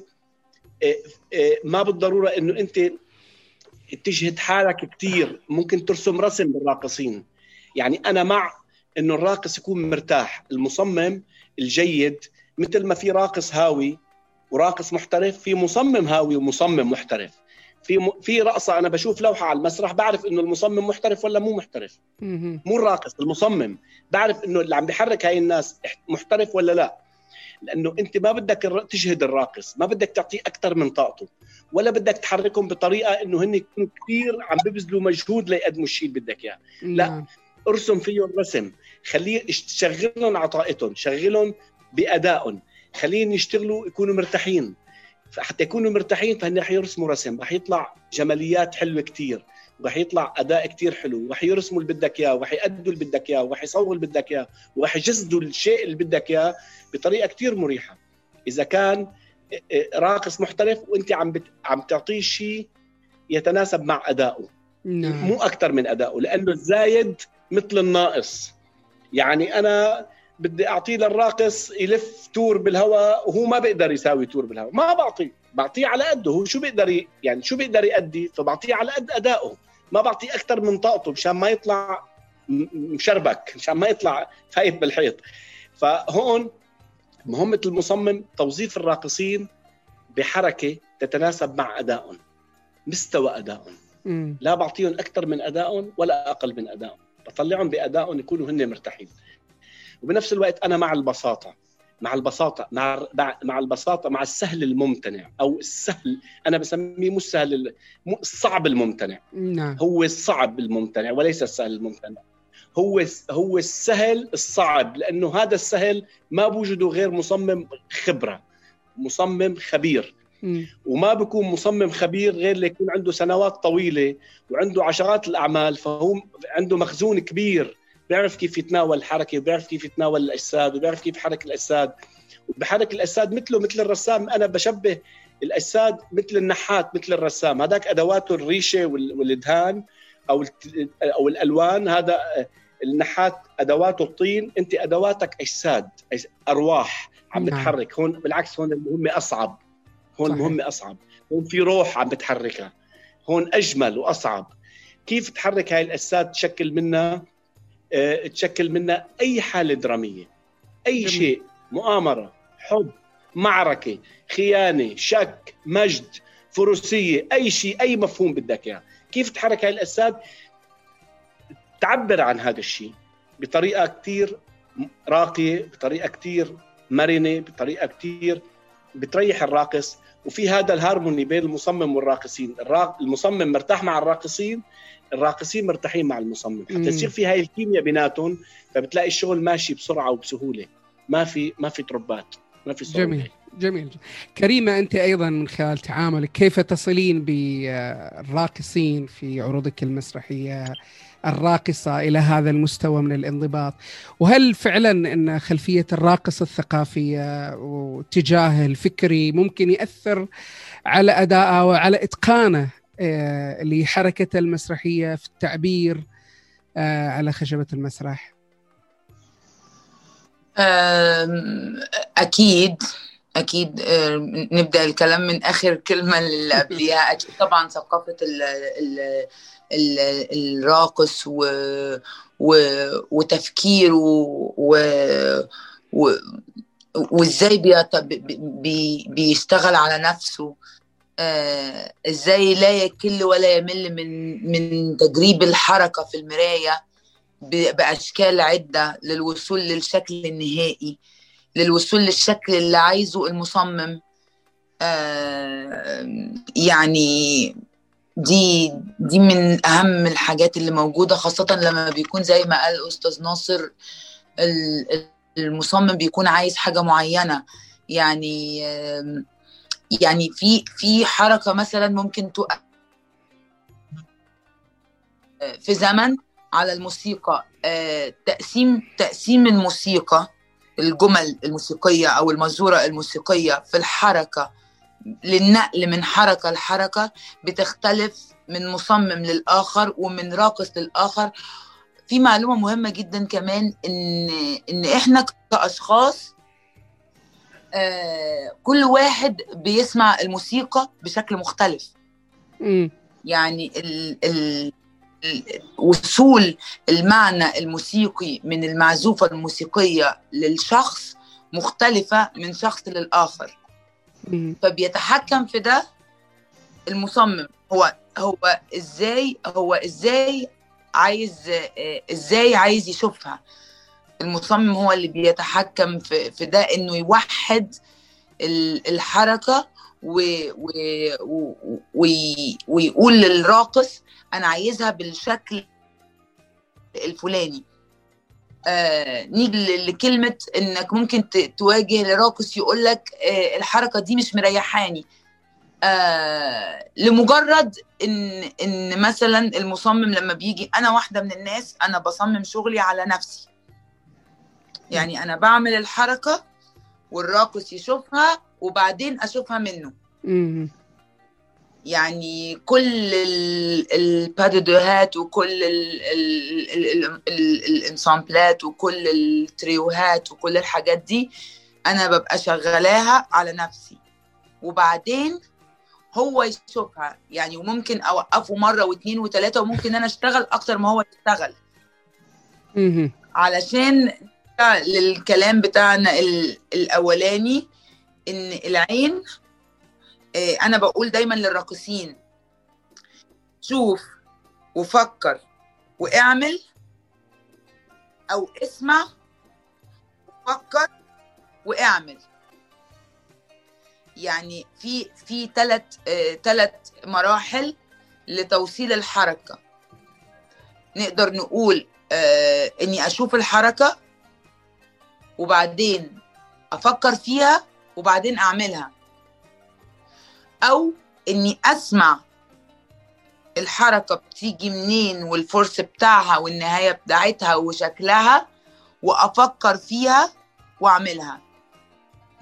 إيه، إيه، ما بالضرورة إنه أنت تجهد حالك كثير ممكن ترسم رسم بالراقصين. يعني أنا مع إنه الراقص يكون مرتاح المصمم الجيد مثل ما في راقص هاوي وراقص محترف في مصمم هاوي ومصمم محترف. في م... في رقصة أنا بشوف لوحة على المسرح بعرف إنه المصمم محترف ولا مو محترف. مو الراقص المصمم. بعرف إنه اللي عم بيحرك هاي الناس محترف ولا لا. لأنه أنت ما بدك تجهد الراقص ما بدك تعطيه أكثر من طاقته ولا بدك تحركهم بطريقة إنه هن يكونوا كثير عم ببذلوا مجهود ليقدموا الشيء اللي بدك إياه. لا نعم. ارسم فيهم رسم. خليه شغلهم على طاقتهم شغلهم بأدائهم خليهم يشتغلوا يكونوا مرتاحين. فحتى يكونوا مرتاحين فهن رح يرسموا رسم رح يطلع جماليات حلوة كثير ورح يطلع أداء كثير حلو ورح يرسموا اللي بدك إياه ورح يأدوا اللي بدك إياه ورح يصوروا اللي بدك إياه ورح يجسدوا الشيء اللي بدك إياه بطريقة كثير مريحة. إذا كان راقص محترف وأنت عم بت... عم تعطيه شيء يتناسب مع أدائه. نعم. مو أكثر من أدائه لأنه الزايد مثل الناقص. يعني أنا بدي أعطيه للراقص يلف تور بالهواء وهو ما بيقدر يساوي تور بالهواء. ما بعطيه بعطيه على قده هو شو بيقدر يعني شو بيقدر يأدي؟ فبعطيه على قد أدائه. ما بعطيه أكثر من طاقته مشان ما يطلع مشربك مشان ما يطلع فايف بالحيط. فهون مهمة المصمم توظيف الراقصين بحركة تتناسب مع أدائهم مستوى أدائهم. لا بعطيهم أكثر من أدائهم ولا أقل من أدائهم. بطلعهم بأدائهم يكونوا هن مرتاحين. وبنفس الوقت أنا مع البساطة مع البساطة مع مع البساطة مع السهل الممتنع أو السهل أنا بسميه مو السهل الصعب الممتنع. نعم. هو الصعب الممتنع وليس السهل الممتنع. هو هو السهل الصعب لأنه هذا السهل ما بوجده غير مصمم خبرة مصمم خبير. وما بيكون مصمم خبير غير اللي يكون عنده سنوات طويلة وعنده عشرات الأعمال فهو عنده مخزون كبير بيعرف كيف يتناول الحركة وبيعرف كيف يتناول الأجساد وبيعرف كيف يحرك الأجساد. وبحرك الأجساد مثله مثل الرسام أنا بشبه الأجساد مثل النحات مثل الرسام. هذاك أدواته الريشة والدهان أو أو الألوان هذا النحات أدواته الطين. أنت أدواتك أجساد أرواح عم نعم. بتحرك. هون بالعكس هون المهمة أصعب. هون صحيح. المهمه أصعب. هون في روح عم بتحركها. هون أجمل وأصعب. كيف تحرك هاي الاجساد تشكل منها؟ آه تشكل منها أي حالة درامية. أي جميل. شيء. مؤامرة حب معركة خيانة شك مجد فروسية أي شيء أي مفهوم بدك إياه. كيف تحرك هاي الاجساد تعبر عن هذا الشيء بطريقة كثير راقية بطريقة كثير مرنة بطريقة كثير بتريح الراقص. وفي هذا الهارموني بين المصمم والراقصين. المصمم مرتاح مع الراقصين الراقصين مرتاحين مع المصمم. حتى يصير في هاي الكيمياء بيناتهم فبتلاقي الشغل ماشي بسرعة وبسهولة. ما في ما في تربات ما في صعوبة. جميل جميل. كريمة أنت أيضا من خلال تعاملك كيف تصلين بالراقصين في عروضك المسرحية؟ الراقصة إلى هذا المستوى من الانضباط. وهل فعلا أن خلفية الراقص الثقافية واتجاهه الفكري ممكن يأثر على أدائه وعلى إتقانه آه، لحركته المسرحية في التعبير آه، على خشبة المسرح؟ أكيد أكيد نبدأ الكلام من آخر كلمة اللي قبليها أكيد طبعا ثقافة ال ال الراقص و و وتفكيره و, و وإزاي بي بيشتغل على نفسه آه إزاي لا يكل ولا يمل من من تجريب الحركة في المراية بأشكال عدة للوصول للشكل النهائي للوصول للشكل اللي عايزه المصمم آه يعني دي دي من أهم الحاجات اللي موجودة خاصة لما بيكون زي ما قال أستاذ ناصر المصمم بيكون عايز حاجة معينة. يعني يعني في في حركة مثلا ممكن تقع في زمن على الموسيقى آه، تقسيم تقسيم الموسيقى الجمل الموسيقية أو المزورة الموسيقية في الحركة للنقل من حركة لحركة بتختلف من مصمم للآخر ومن راقص للآخر في معلومة مهمة جدا كمان إن إن إحنا كأشخاص آه كل واحد بيسمع الموسيقى بشكل مختلف. يعني ال ال وصول المعنى الموسيقي من المعزوفة الموسيقية للشخص مختلفة من شخص للآخر. فبيتحكم في ده المصمم. هو هو إزاي هو إزاي عايز إزاي عايز يشوفها؟ المصمم هو اللي بيتحكم في في ده إنه يوحد ال- الحركة ويقول للراقص أنا عايزها بالشكل الفلاني. آه نيجي لكلمة إنك ممكن تواجه لراقص يقول لك آه الحركة دي مش مريحاني. آه لمجرد ان إن مثلا المصمم لما بيجي أنا واحدة من الناس أنا بصمم شغلي على نفسي. يعني أنا بعمل الحركة والراقص يشوفها وبعدين أشوفها منه. يعني كل ال- البادودوهات وكل ال- ال- ال- ال- ال- الانسامبلات وكل التريوهات وكل الحاجات دي أنا ببقى شغلاها على نفسي. وبعدين هو يشوفها. يعني وممكن أوقفه مرة واثنين وثلاثه وممكن أنا أشتغل أكتر ما هو يشتغل. علشان للكلام بتاعنا ال- الأولاني إن العين أنا بقول دايما للراقصين شوف وفكر واعمل أو اسمع وفكر واعمل. يعني في في ثلاث ثلاث مراحل لتوصيل الحركة. نقدر نقول آه، إني أشوف الحركة وبعدين أفكر فيها وبعدين أعملها. أو إني أسمع الحركة بتيجي منين والفورس بتاعها والنهاية بتاعتها وشكلها وأفكر فيها وأعملها.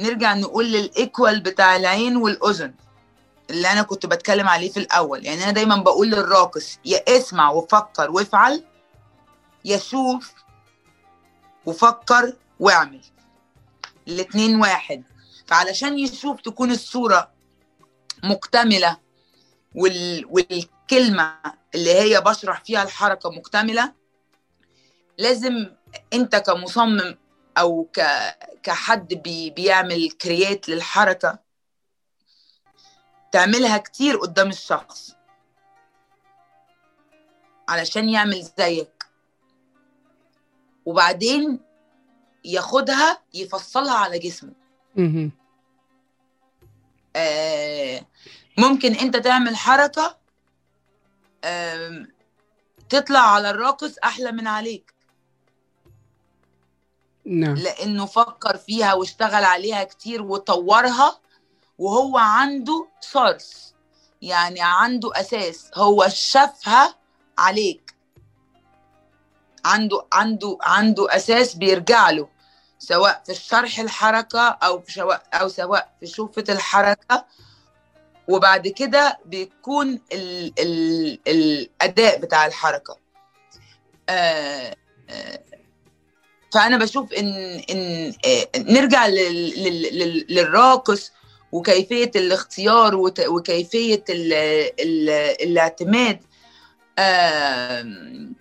نرجع نقول للإيكوال بتاع العين والأذن اللي أنا كنت بتكلم عليه في الأول. يعني أنا دايما بقول للراقص يا اسمع وفكر وافعل يا شوف وفكر واعمل. الاتنين واحد. فعلشان يشوف تكون الصورة مكتملة. وال... والكلمة اللي هي بشرح فيها الحركة مكتملة لازم انت كمصمم أو ك... كحد بي... بيعمل كريات للحركة تعملها كتير قدام الشخص. علشان يعمل زيك. وبعدين ياخدها يفصلها على جسمه. ممكن انت تعمل حركة آم، تطلع على الراقص أحلى من عليك. نعم. لأنه فكر فيها واشتغل عليها كتير وطورها وهو عنده سورس يعني عنده أساس. هو شافها عليك. عنده عنده عنده أساس بيرجع له. سواء في الشرح الحركة أو في سواء أو سواء في شوفة الحركة. وبعد كده بيكون ال ال الأداء بتاع الحركة. آه آه فأنا بشوف ان إن آه، نرجع لل- لل- لل- للراقص وكيفية الاختيار وكيفية ال ال الاعتماد. آم،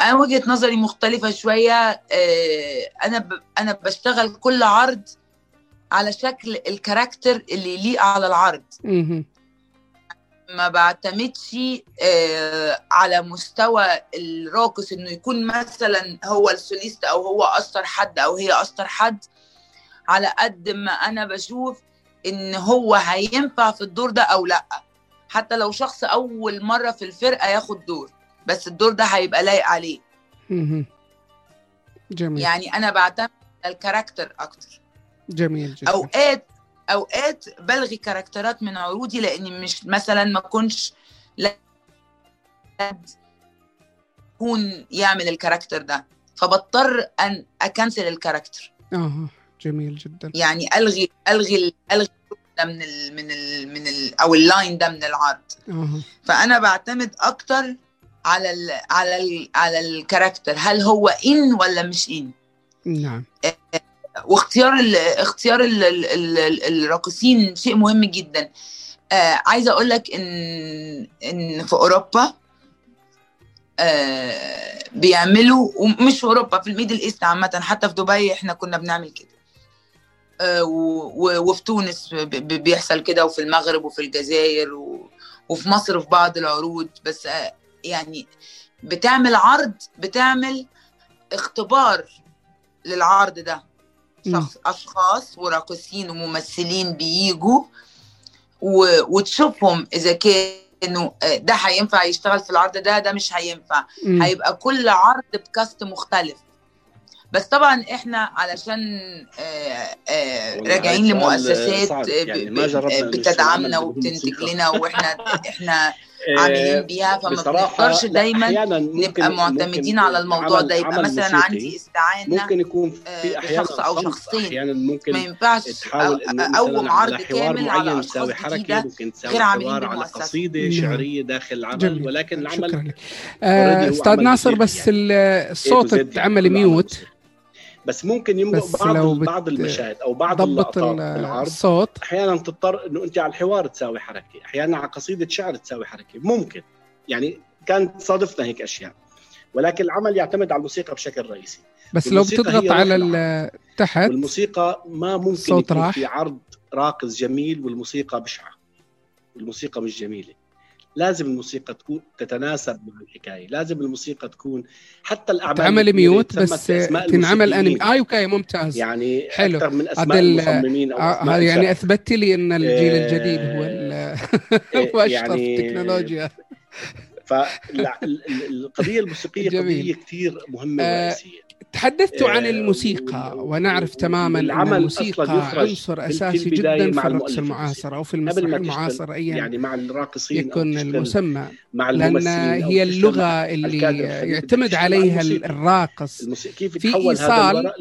أنا وجهة نظري مختلفة شوية آه، أنا ب- أنا بشتغل كل عرض على شكل الكاركتر اللي يليق على العرض. ما بعتمدش آه، على مستوى الراقص إنه يكون مثلا هو السوليست أو هو اشطر حد أو هي اشطر حد. على قد ما أنا بشوف إن هو هينفع في الدور ده أو لأ. حتى لو شخص أول مرة في الفرقة ياخد دور. بس الدور ده هيبقى لايق عليه. جميل. يعني أنا بعتمد ال character أكتر. جميل جدا. أوقات أوقات بلغي كاركترات من عروضي لاني مش مثلا ما كنش لا يكون يعمل ال character ده. فبضطر أن أكنسل ال character. آه جميل جدا. يعني ألغي ألغي ال- ألغي ده من ال من ال من ال أو ال line ده من العرض. آه فأنا بعتمد أكتر على ال على ال على ال character هل هو in ولا مش in؟ نعم. واختيار ال اختيار ال ال ال الراقصين شيء مهم جدا. آه عايزة أقول لك إن إن في أوروبا آه بيعملوا ومش في أوروبا في ال Middle East عامة حتى في دبي إحنا كنا بنعمل كده. آه وفي تونس بيحصل كده وفي المغرب وفي الجزائر وفي مصر في بعض العروض بس آه يعني بتعمل عرض بتعمل اختبار للعرض ده. شخص أشخاص وراقصين وممثلين بيجوا و... وتشوفهم إذا كانوا ده هينفع يشتغل في العرض ده ده مش هينفع. م. هيبقى كل عرض بكاست مختلف. بس طبعا إحنا علشان آآ آآ راجعين لمؤسسات يعني بتدعمنا وبتنتج لنا وإحنا <laughs> إحنا عاملين بيها فما بنقدرش دايما نبقى معتمدين على الموضوع ده. يبقى مثلا عندي استعانة ممكن يكون في أحيانا شخص أو شخصين. أحيانا ممكن ما ينفعش اقوم عرض كامل على تساوي حركة ممكن تساوي غير عاملين على قصيدة شعرية داخل العمل جميل. ولكن العمل أستاذ ناصر بس الصوت اتعمل ميوت. بس ممكن يمرق بعض لو بعض المشاهد أو بعض اللقطات العرض. الصوت. أحيانا تضطر إنه أنت على الحوار تساوي حركة أحيانا على قصيدة شعر تساوي حركة ممكن. يعني كانت تصادفنا هيك أشياء. ولكن العمل يعتمد على الموسيقى بشكل رئيسي. بس لو بتضغط على تحت والموسيقى ما ممكن يكون راح. في عرض راقص جميل والموسيقى بشعة. الموسيقى مش جميلة. لازم الموسيقى تكون تتناسب مع الحكاية. لازم الموسيقى تكون حتى الأعمال تعمل ميوت بس تنعمل أنمي. آه أوكي ممتاز. يعني حلو. أكثر من أسماء المصممين أو آه يعني أثبتت لي أن الجيل الجديد هو <laughs> هو أشطر يعني التكنولوجيا <laughs> فالقضيه الموسيقية <laughs> قضية كثير مهمة ورئيسية. تحدثت عن الموسيقى ونعرف تماما إن الموسيقى عنصر أساسي جدا في الرقص المعاصر أو في المسرح المعاصر ايا. يعني مع الراقصين يكون المسمى مع لأن هي اللغة اللي يعتمد عليها الراقص في إيصال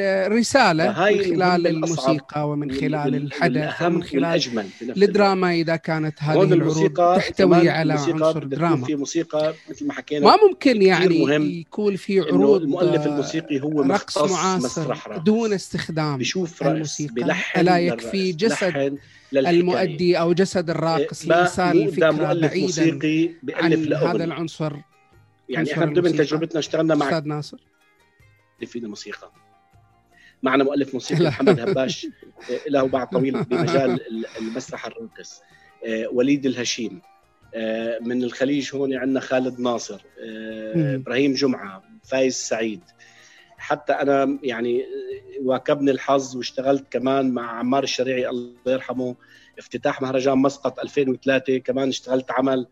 الرسالة من خلال الموسيقى ومن خلال الحدث ومن خلال الدراما إذا كانت هذه العروض تحتوي على عنصر دراما. في موسيقى مثل ما حكينا ما ممكن يعني يكون في عروض المؤلف الموسيقي هو رقص معاصر دون استخدام بيشوف الموسيقى. بلحن ألا يكفي جسد المؤدي أو جسد الراقص لايصال الفكرة بعيدا موسيقي عن هذا العنصر. يعني إحنا ضمن تجربتنا اشتغلنا مع أستاذ ناصر. مؤلفين الموسيقى. معنا مؤلف موسيقي محمد هباش <laughs> له باع طويل بمجال المسرح الراقص وليد الهشيم. من الخليج هون عندنا خالد ناصر إبراهيم جمعة فايز سعيد. حتى أنا يعني واكبني الحظ واشتغلت كمان مع عمار الشريعي الله يرحمه افتتاح مهرجان مسقط 2003 كمان اشتغلت عمل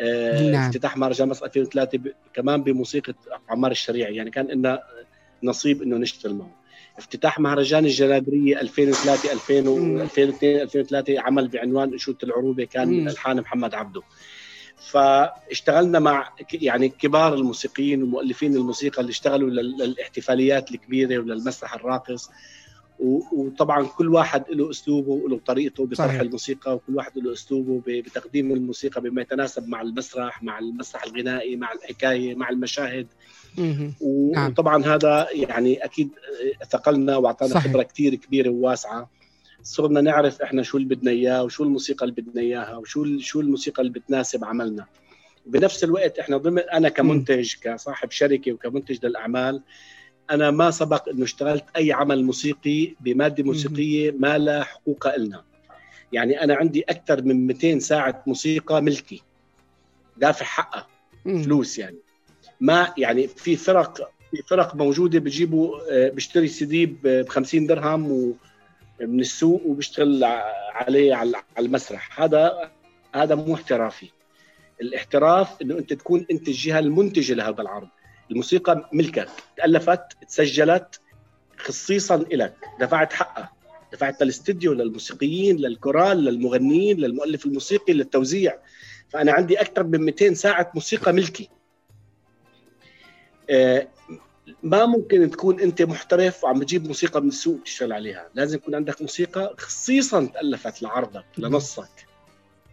نعم. افتتاح مهرجان مسقط 2003 ب... كمان بموسيقى عمار الشريعي. يعني كان لنا نصيب إنه نشتغل معه. افتتاح مهرجان الجنادريه 2003 2000 2002 2003 عمل بعنوان انشوده العروبة كان الحان محمد عبده. فاشتغلنا مع يعني كبار الموسيقيين ومؤلفين الموسيقى اللي اشتغلوا للاحتفاليات الكبيرة وللمسرح الراقص. وطبعا كل واحد له أسلوبه وله طريقته بطرح. الموسيقى وكل واحد له أسلوبه بتقديم الموسيقى بما يتناسب مع المسرح مع المسرح الغنائي مع الحكاية مع المشاهد. وطبعا هذا يعني أكيد ثقلنا وأعطانا خبرة كثير كبيرة وواسعة. صرنا نعرف إحنا شو اللي بدنا إياه وشو الموسيقى اللي بدنا إياها وشو شو الموسيقى اللي بتناسب عملنا. بنفس الوقت إحنا ضمن أنا كمنتج كصاحب شركة وكمنتج للأعمال أنا ما سبق إنه اشتغلت أي عمل موسيقي بمادة موسيقية ما لها حقوق لنا يعني أنا عندي أكثر من 200 ساعة موسيقى ملكي. دافع حقها. فلوس يعني. ما يعني في فرق في فرق موجودة بجيبوا بيشتري سي دي ب 50 درهم من السوق وبيشتغل عليه على المسرح. هذا هذا مو احترافي. الاحتراف إنه أنت تكون أنت الجهة المنتجة لهذا العرض. الموسيقى ملكك. تألفت تسجلت خصيصا لك دفعت حقها. دفعت للاستديو للموسيقيين للكورال للمغنيين للمؤلف الموسيقي للتوزيع. فأنا عندي أكثر من 200 ساعة موسيقى ملكي. ما ممكن تكون أنت محترف وعم بتجيب موسيقى من السوق تشتغل عليها. لازم يكون عندك موسيقى خصيصا تألفت لعرضك لنصك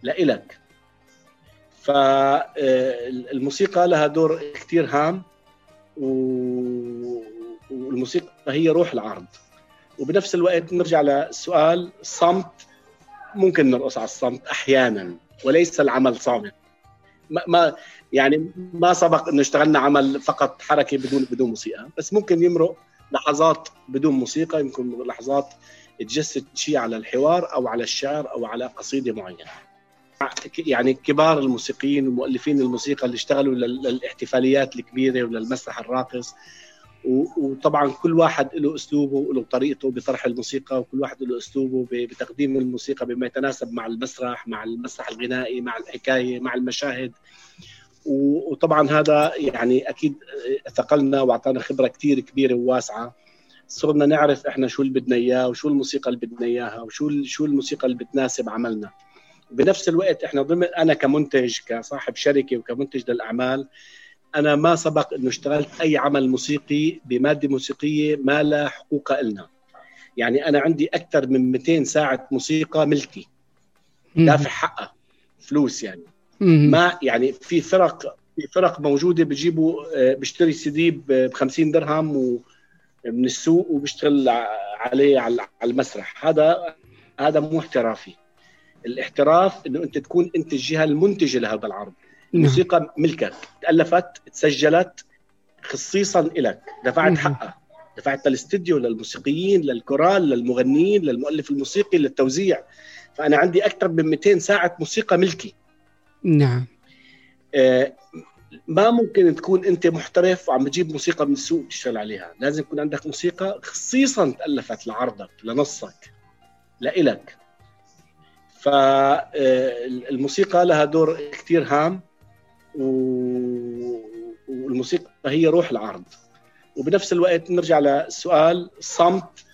لإلك. فالموسيقى لها دور كثير هام والموسيقى هي روح العرض. وبنفس الوقت نرجع للسؤال الصمت ممكن نرقص على الصمت أحيانا وليس العمل صامت. ما يعني ما سبق إنه اشتغلنا عمل فقط حركه بدون بدون موسيقى. بس ممكن يمرق لحظات بدون موسيقى يمكن لحظات تجسد شيء على الحوار أو على الشعر أو على قصيدة معينة. يعني كبار الموسيقيين ومؤلفين الموسيقى اللي اشتغلوا للاحتفاليات الكبيرة وللمسرح الراقص وطبعا كل واحد له أسلوبه وله طريقته بطرح الموسيقى وكل واحد له أسلوبه بتقديم الموسيقى بما يتناسب مع المسرح مع المسرح الغنائي مع الحكاية مع المشاهد. وطبعا هذا يعني أكيد ثقلنا وأعطانا خبرة كثير كبيرة وواسعة. صرنا نعرف إحنا شو اللي بدنا إياه وشو الموسيقى اللي بدنا إياها وشو شو الموسيقى اللي بتناسب عملنا. بنفس الوقت إحنا ضمن أنا كمنتج كصاحب شركة وكمنتج للأعمال أنا ما سبق انه اشتغلت أي عمل موسيقي بمادة موسيقية ما لا حقوق لنا يعني أنا عندي أكثر من 200 ساعة موسيقى ملكي. دافع حقها. فلوس يعني. ما يعني في فرق في فرق موجودة بجيبوا آه، بيشتري سي دي ب 50 درهم و من السوق وبيشتغل عليه على المسرح. هذا هذا مو احترافي. الاحتراف إنه أنت تكون أنت الجهة المنتجة لهذا العرض. الموسيقى ملكك تألفت تسجلت خصيصا لك دفعت حقها. دفعت للاستديو للموسيقيين للكورال للمغنيين للمؤلف الموسيقي للتوزيع. فأنا عندي أكثر من 200 ساعة موسيقى ملكي. نعم. آه ما ممكن تكون أنت محترف وعم تجيب موسيقى من السوق تشتغل عليها. لازم يكون عندك موسيقى خصيصا تألفت لعرضك لنصك لإلك. فالموسيقى لها دور كثير هام. والموسيقى هي روح العرض. وبنفس الوقت نرجع للسؤال الصمت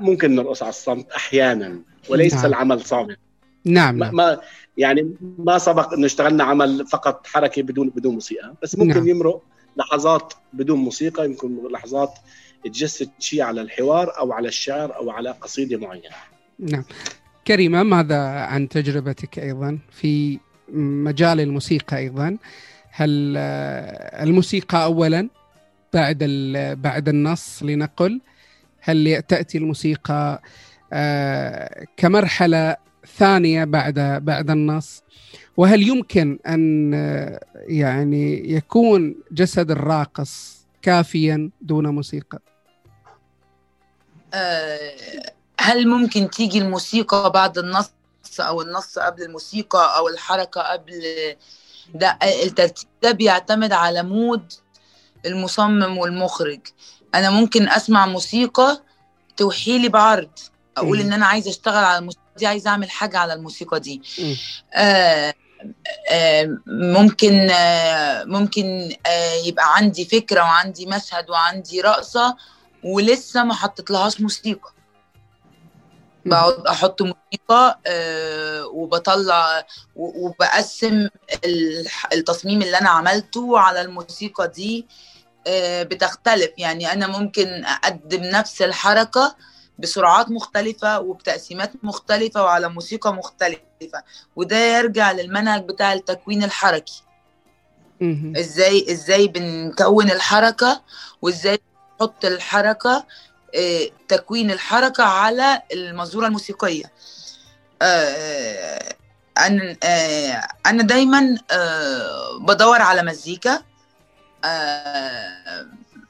ممكن نرقص على الصمت أحيانا وليس نعم. العمل صامت. نعم. ما, ما يعني ما سبق انه اشتغلنا عمل فقط حركه بدون بدون موسيقى بس ممكن نعم. يمرق لحظات بدون موسيقى يمكن لحظات تجسد شيء على الحوار أو على الشعر أو على قصيدة معينة. نعم. كريمة ماذا عن تجربتك أيضا في مجال الموسيقى أيضا. هل آه، الموسيقى اولا بعد بعد النص لنقل هل تأتي الموسيقى آه، كمرحلة ثانية بعد بعد النص؟ وهل يمكن أن آه، يعني يكون جسد الراقص كافيا دون موسيقى؟ هل ممكن تيجي الموسيقى بعد النص؟ أو النص قبل الموسيقى أو الحركة قبل ده الترتيب ده بيعتمد على مود المصمم والمخرج. أنا ممكن أسمع موسيقى توحي لي بعرض أقول إن أنا عايزه أشتغل على الموسيقى دي عايزه أعمل حاجة على الموسيقى دي. آه آه ممكن آه ممكن آه يبقى عندي فكرة وعندي مشهد وعندي رقصة ولسه ما حطيتلهاش موسيقى. بقعد أحط موسيقى آه وبطلع وبقسم التصميم اللي أنا عملته على الموسيقى دي آه بتختلف. يعني أنا ممكن أقدم نفس الحركة بسرعات مختلفة وبتقسيمات مختلفة وعلى موسيقى مختلفة وده يرجع للمنهج بتاع التكوين الحركي. إزاي إزاي بنكون الحركة وإزاي نحط الحركة تكوين الحركة على المزورة الموسيقية آه، أنا آه، أنا دايما بدور على مزيكا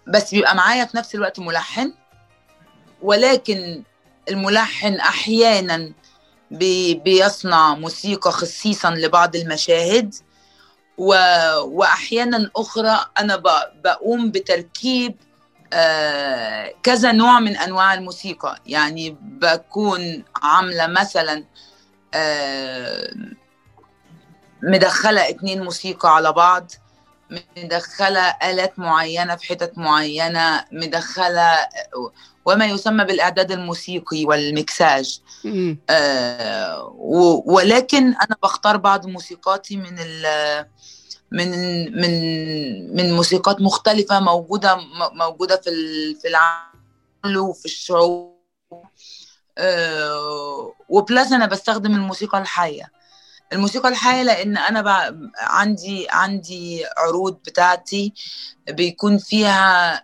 بس بيبقى معايا في نفس الوقت ملحن ولكن الملحن أحيانا بيصنع موسيقى خصيصا لبعض المشاهد. وأحيانا أخرى أنا بقوم بتركيب آه، كذا نوع من أنواع الموسيقى. يعني بكون عاملة مثلا آه، مدخلة اتنين موسيقى على بعض مدخلة آلات معينة في حتت معينة مدخلة وما يسمى بالإعداد الموسيقي والمكساج. آه ولكن أنا بختار بعض موسيقاتي من من من من موسيقات مختلفة موجودة موجودة في في العالم وفي الشعوب. أه وبلس أنا بستخدم الموسيقى الحية. الموسيقى الحية لأن أنا. عندي عندي عروض بتاعتي بيكون فيها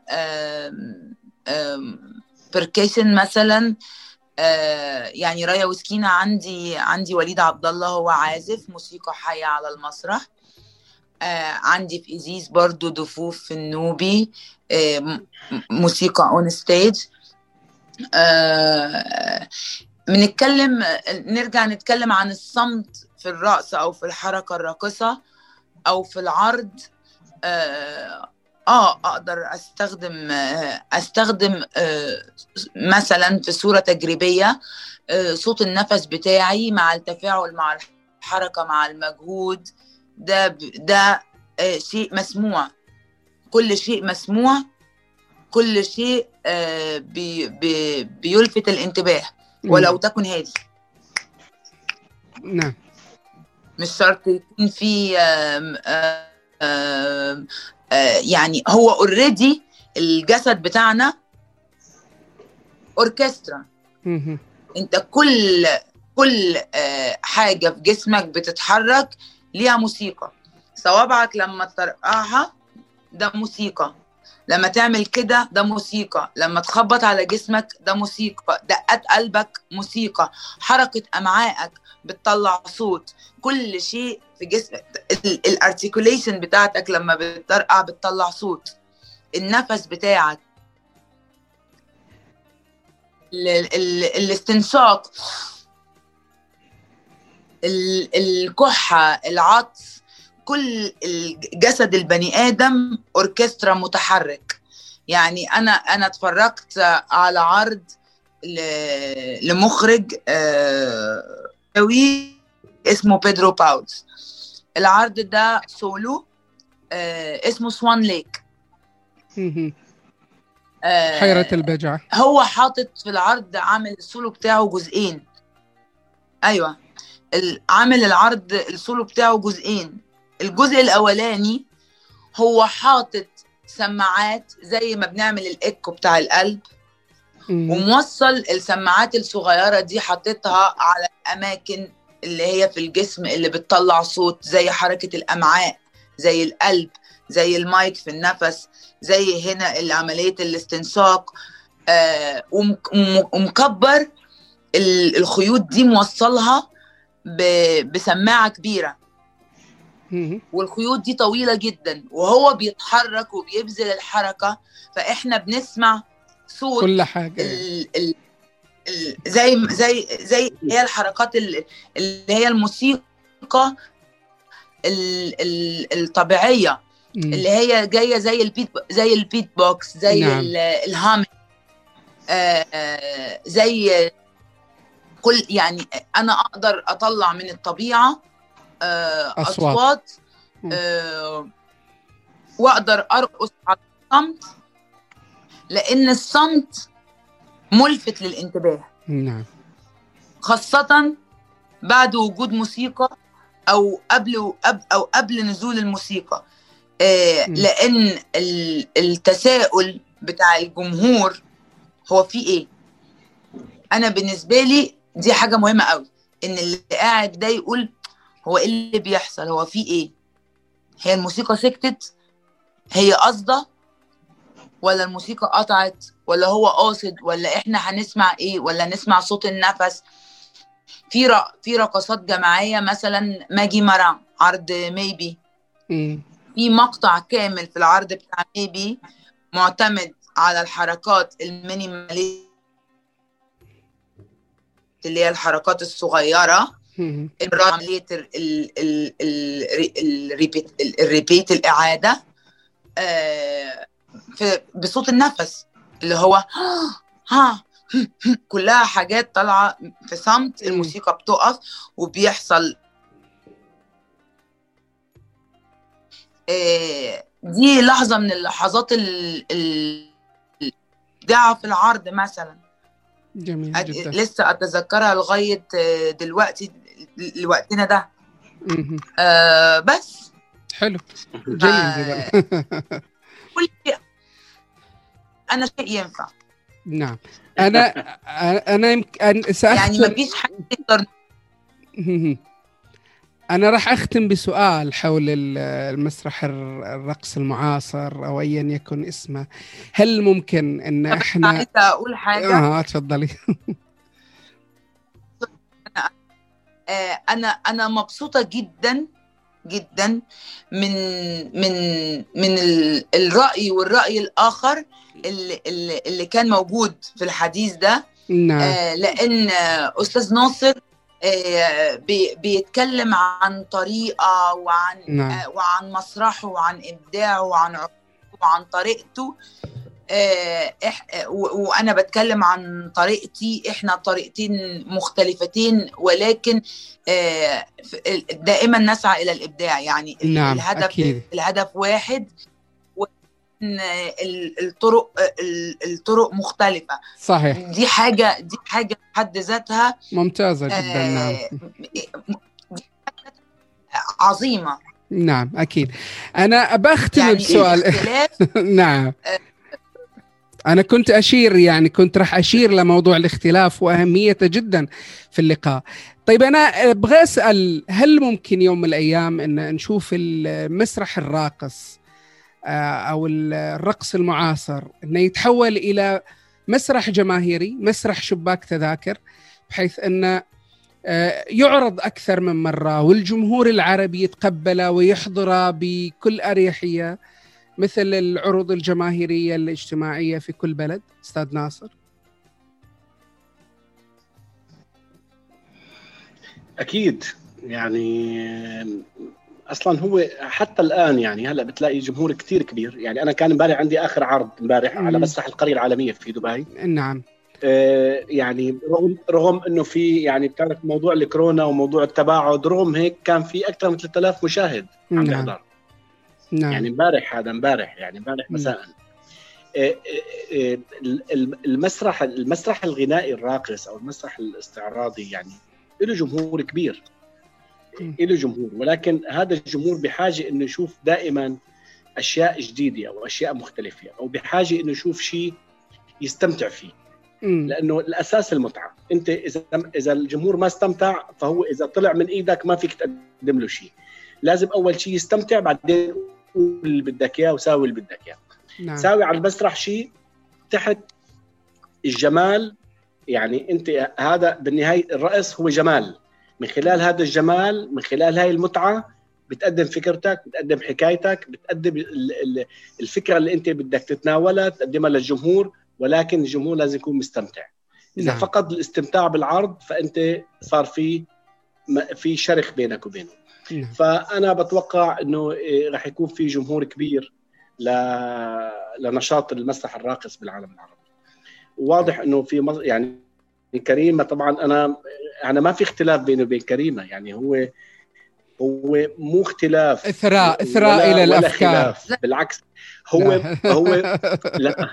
percussion مثلا. آه، يعني رايا وسكينة عندي عندي وليد عبد الله هو عازف موسيقى حية على المسرح. آه، عندي في ايزيس برضو دفوف في النوبي آه، موسيقى on stage بنتكلم نرجع نتكلم عن الصمت في الرقص أو في الحركة الراقصة أو في العرض. آه أقدر أستخدم أستخدم مثلا في صورة تجريبية صوت النفس بتاعي مع التفاعل مع الحركة مع المجهود. ده ده شيء مسموع. كل شيء مسموع. كل شيء بي بي بيلفت الانتباه. ولو تكن هادي. نعم. مش شرط يكون في يعني هو already الجسد بتاعنا اوركسترا انت كل كل حاجة في جسمك بتتحرك ليها موسيقى. صوابعك لما ترقعها ده موسيقى. لما تعمل كده ده موسيقى. لما تخبط على جسمك ده موسيقى. دقات قلبك موسيقى. حركة أمعائك بتطلع صوت. كل شيء في جسمك ال articulation بتاعتك لما بترقع بتطلع صوت. النفس بتاعك. ال ال الاستنشاق. الكحة العطس كل جسد البني آدم أوركسترا متحرك. يعني أنا أنا اتفرجت على عرض لمخرج قوي اسمه بيدرو باولز. العرض ده سولو اسمه Swan Lake. حيرة البجعة. هو حاطط في العرض عامل السولو بتاعه جزئين. أيوه. عامل العرض السولو بتاعه جزئين. الجزء الأولاني هو حاطط سماعات زي ما بنعمل الإيكو بتاع القلب وموصل السماعات الصغيرة دي حاططها على الأماكن اللي هي في الجسم اللي بتطلع صوت زي حركة الأمعاء زي القلب زي المايك في النفس زي هنا عمليه الاستنشاق آه ومكبر الخيوط دي موصلها بسماعة كبيرة والخيوط دي طويلة جدا وهو بيتحرك وبيبذل الحركة فإحنا بنسمع صوت كل حاجة ال ال ال زي زي زي هي الحركات اللي هي الموسيقى ال ال الطبيعية م. اللي هي جاية زي البيت زي البيت بوكس زي نعم. الهام آه زي كل يعني أنا أقدر أطلع من الطبيعة أصوات, أصوات أه وأقدر أرقص على الصمت لأن الصمت ملفت للانتباه. نعم. خاصة بعد وجود موسيقى أو قبل أو قبل نزول الموسيقى. أه لأن التساؤل بتاع الجمهور هو في إيه؟ أنا بالنسبة لي دي حاجة مهمة قوي إن اللي قاعد ده يقول هو إيه اللي بيحصل هو في إيه؟ هي الموسيقى سكتت؟ هي قاصدة؟ ولا الموسيقى قطعت؟ ولا هو قاصد؟ ولا إحنا هنسمع إيه؟ ولا نسمع صوت النفس؟ في ر... في رقصات جماعية مثلا ماجي مرام عرض ميبي. في مقطع كامل في العرض بتاع ميبي معتمد على الحركات المينيمالية اللي هي الحركات الصغيرة. عملية الريبيت الإعادة بصوت النفس اللي هو <gasps> ها كلها حاجات طالعة في صمت الموسيقى بتقف وبيحصل دي لحظة من اللحظات الابداع في العرض مثلا. جميل جدا. لسه أتذكرها لغاية دلوقتي لوقتنا ده. آه بس. حلو. جميل جدا. <laughs> كل شيء. أنا شيء ينفع. نعم. أنا أنا يمكن يعني ما فيش حد يقدر أنا راح أختم بسؤال حول المسرح الرقص المعاصر أو أيا يكن اسمه. هل ممكن أن إحنا عايزة أقول حاجة؟ آه تفضلي. أنا أنا مبسوطة جدا جدا من من من ال- الرأي والرأي الآخر اللي, اللي كان موجود في الحديث ده. نعم. آه، لأن أستاذ ناصر بيتكلم عن طريقة وعن نعم. آه، وعن مسرحه وعن إبداعه وعن وعن طريقته آه، آه، وأنا بتكلم عن طريقتي إحنا طريقتين مختلفتين ولكن آه، دائما نسعى إلى الإبداع يعني نعم، الهدف أكيد. الهدف واحد الطرق ال- الطرق مختلفة. صحيح. دي حاجة دي حاجة في حد ذاتها ممتازة جدا نعم. آه، عظيمة. نعم أكيد. أنا بختم يعني بسؤال. <laughs> نعم. أنا كنت أشير يعني كنت راح أشير لموضوع الاختلاف وأهميته جدا في اللقاء. طيب أنا أبغى أسأل هل ممكن يوم من الأيام أن نشوف المسرح الراقص؟ آه، أو الرقص المعاصر أنه يتحول إلى مسرح جماهيري مسرح شباك تذاكر بحيث أنه آه، يعرض أكثر من مرة والجمهور العربي يتقبله ويحضره بكل أريحية مثل العروض الجماهيرية الاجتماعية في كل بلد أستاذ ناصر. أكيد. يعني أصلا هو حتى الآن يعني هلأ بتلاقي جمهور كتير كبير. يعني أنا كان امبارح عندي آخر عرض امبارح على. مسرح القرية العالمية في دبي. نعم. آه، يعني رغم رغم إنه في يعني بتعرف موضوع الكورونا وموضوع التباعد رغم هيك كان في أكثر من 3000 مشاهد عم نعم. بيحضر. نعم. يعني امبارح هذا امبارح يعني امبارح. مساء. آه، آه، ال- المسرح المسرح الغنائي الراقص أو المسرح الاستعراضي يعني له جمهور كبير. له جمهور. ولكن هذا الجمهور بحاجة إنه يشوف دائما أشياء جديدة أو أشياء مختلفة أو بحاجة إنه يشوف شيء يستمتع فيه. مم. لأنه الأساس المتعة. أنت إذا إذا الجمهور ما استمتع فهو إذا طلع من إيدك ما فيك تقدم له شيء. لازم أول شيء يستمتع بعدين قول اللي بدك إياه وساوي اللي بدك إياه. نعم. ساوي على المسرح شيء تحت الجمال. يعني أنت هذا بالنهاية الرقص هو جمال. من خلال هذا الجمال من خلال هاي المتعة بتقدم فكرتك بتقدم حكايتك بتقدم ال- ال- الفكرة اللي أنت بدك تتناولها تقدمها للجمهور ولكن الجمهور لازم يكون مستمتع إذا نعم. فقد الاستمتاع بالعرض فأنت صار في في شرخ بينك وبينه نعم. فأنا بتوقع إنه إيه، راح يكون في جمهور كبير ل... لنشاط المسرح الراقص بالعالم العربي وواضح إنه في. يعني كريمة طبعا أنا أنا ما في اختلاف بيني وبين كريمة يعني هو هو مو اختلاف إلى ولا الأفكار خلاف. بالعكس هو لا. هو <laughs> لا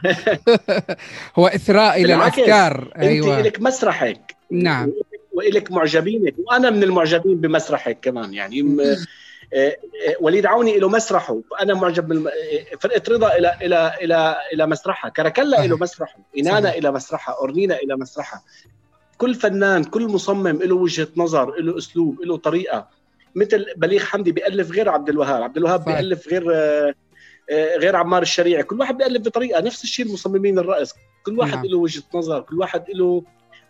هو إثراء إلى بالعكس. الأفكار أنت لك مسرحك نعم وإلك معجبينك وأنا من المعجبين بمسرحك كمان يعني وليد عوني له مسرحه. أنا معجب من آه، فرقة رضا إلى إلى إلى إلى مسرحها. كركلا. له مسرحه. انانا. إلى مسرحها. أورنينا إلى مسرحها. كل فنان كل مصمم له وجهة نظر له أسلوب له طريقة. مثل بليغ حمدي بيألف غير عبد الوهاب. عبد الوهاب. بيألف غير آه، آه، غير عمار الشريعي. كل واحد بيألف بطريقة. نفس الشيء المصممين الرقص كل واحد نعم. له وجهة نظر. كل واحد له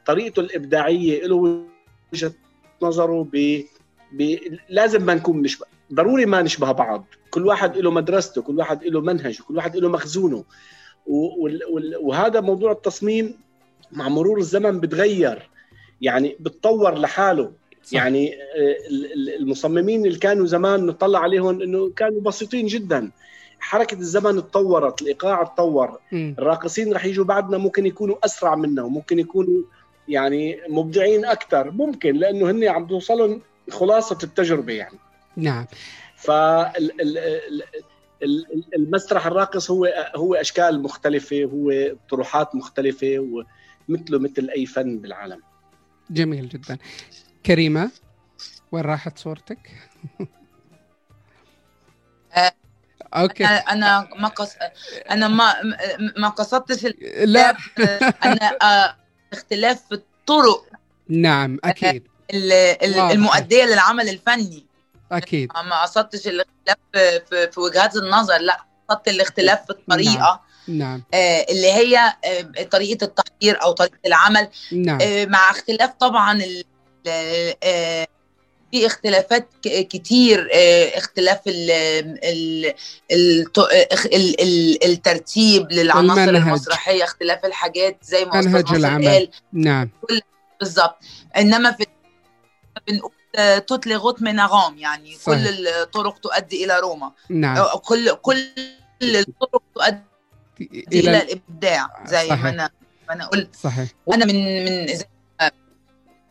طريقته الإبداعية له وجهة نظره ب... ب... لازم ما نكون نشبه ضروري ما نشبه بعض كل واحد له مدرسته كل واحد له منهجه كل واحد له مخزونه. وهذا موضوع التصميم مع مرور الزمن بتغير يعني بتطور لحاله صح. يعني آه، ال- ال- المصممين اللي كانوا زمان نطلع عليهم إنه كانوا بسيطين جدا حركة الزمن اتطورت الإيقاع اتطور. الراقصين رح يجوا بعدنا ممكن يكونوا أسرع منا وممكن يكونوا يعني مبدعين أكثر ممكن لأنه هن عم توصلهم خلاصة التجربة يعني. نعم. فالمسرح الراقص هو هو أشكال مختلفة هو طروحات مختلفة ومثله مثل أي فن بالعالم. جميل جدا. كريمة وين راحت صورتك؟ <laughs> أوكي. أنا ما قص... أنا ما ما قصدتش ال- لا. أنا آه، اختلاف في الطرق. نعم أكيد. المؤدية للعمل الفني. أكيد. ما قصدتش الاختلاف في, في, وجهات النظر لا قصدت الاختلاف في الطريقة. نعم. آه اللي هي آه طريقة التحضير أو طريقة العمل. نعم. آه مع اختلاف طبعا ال- آه، في اختلافات كتير. آه، اختلاف ال ال ال ال ال الترتيب للعناصر المنهج. المسرحية اختلاف الحاجات زي ما منهج العمل. قال نعم. بالظبط. إنما في بنقول آه، toutes les routes mènent à Rome يعني صحيح. كل الطرق تؤدي إلى روما. نعم. كل كل الطرق تؤدي إلى إلى الإبداع زي صحيح. ما أنا ما أنا قلت. صحيح. وأنا من من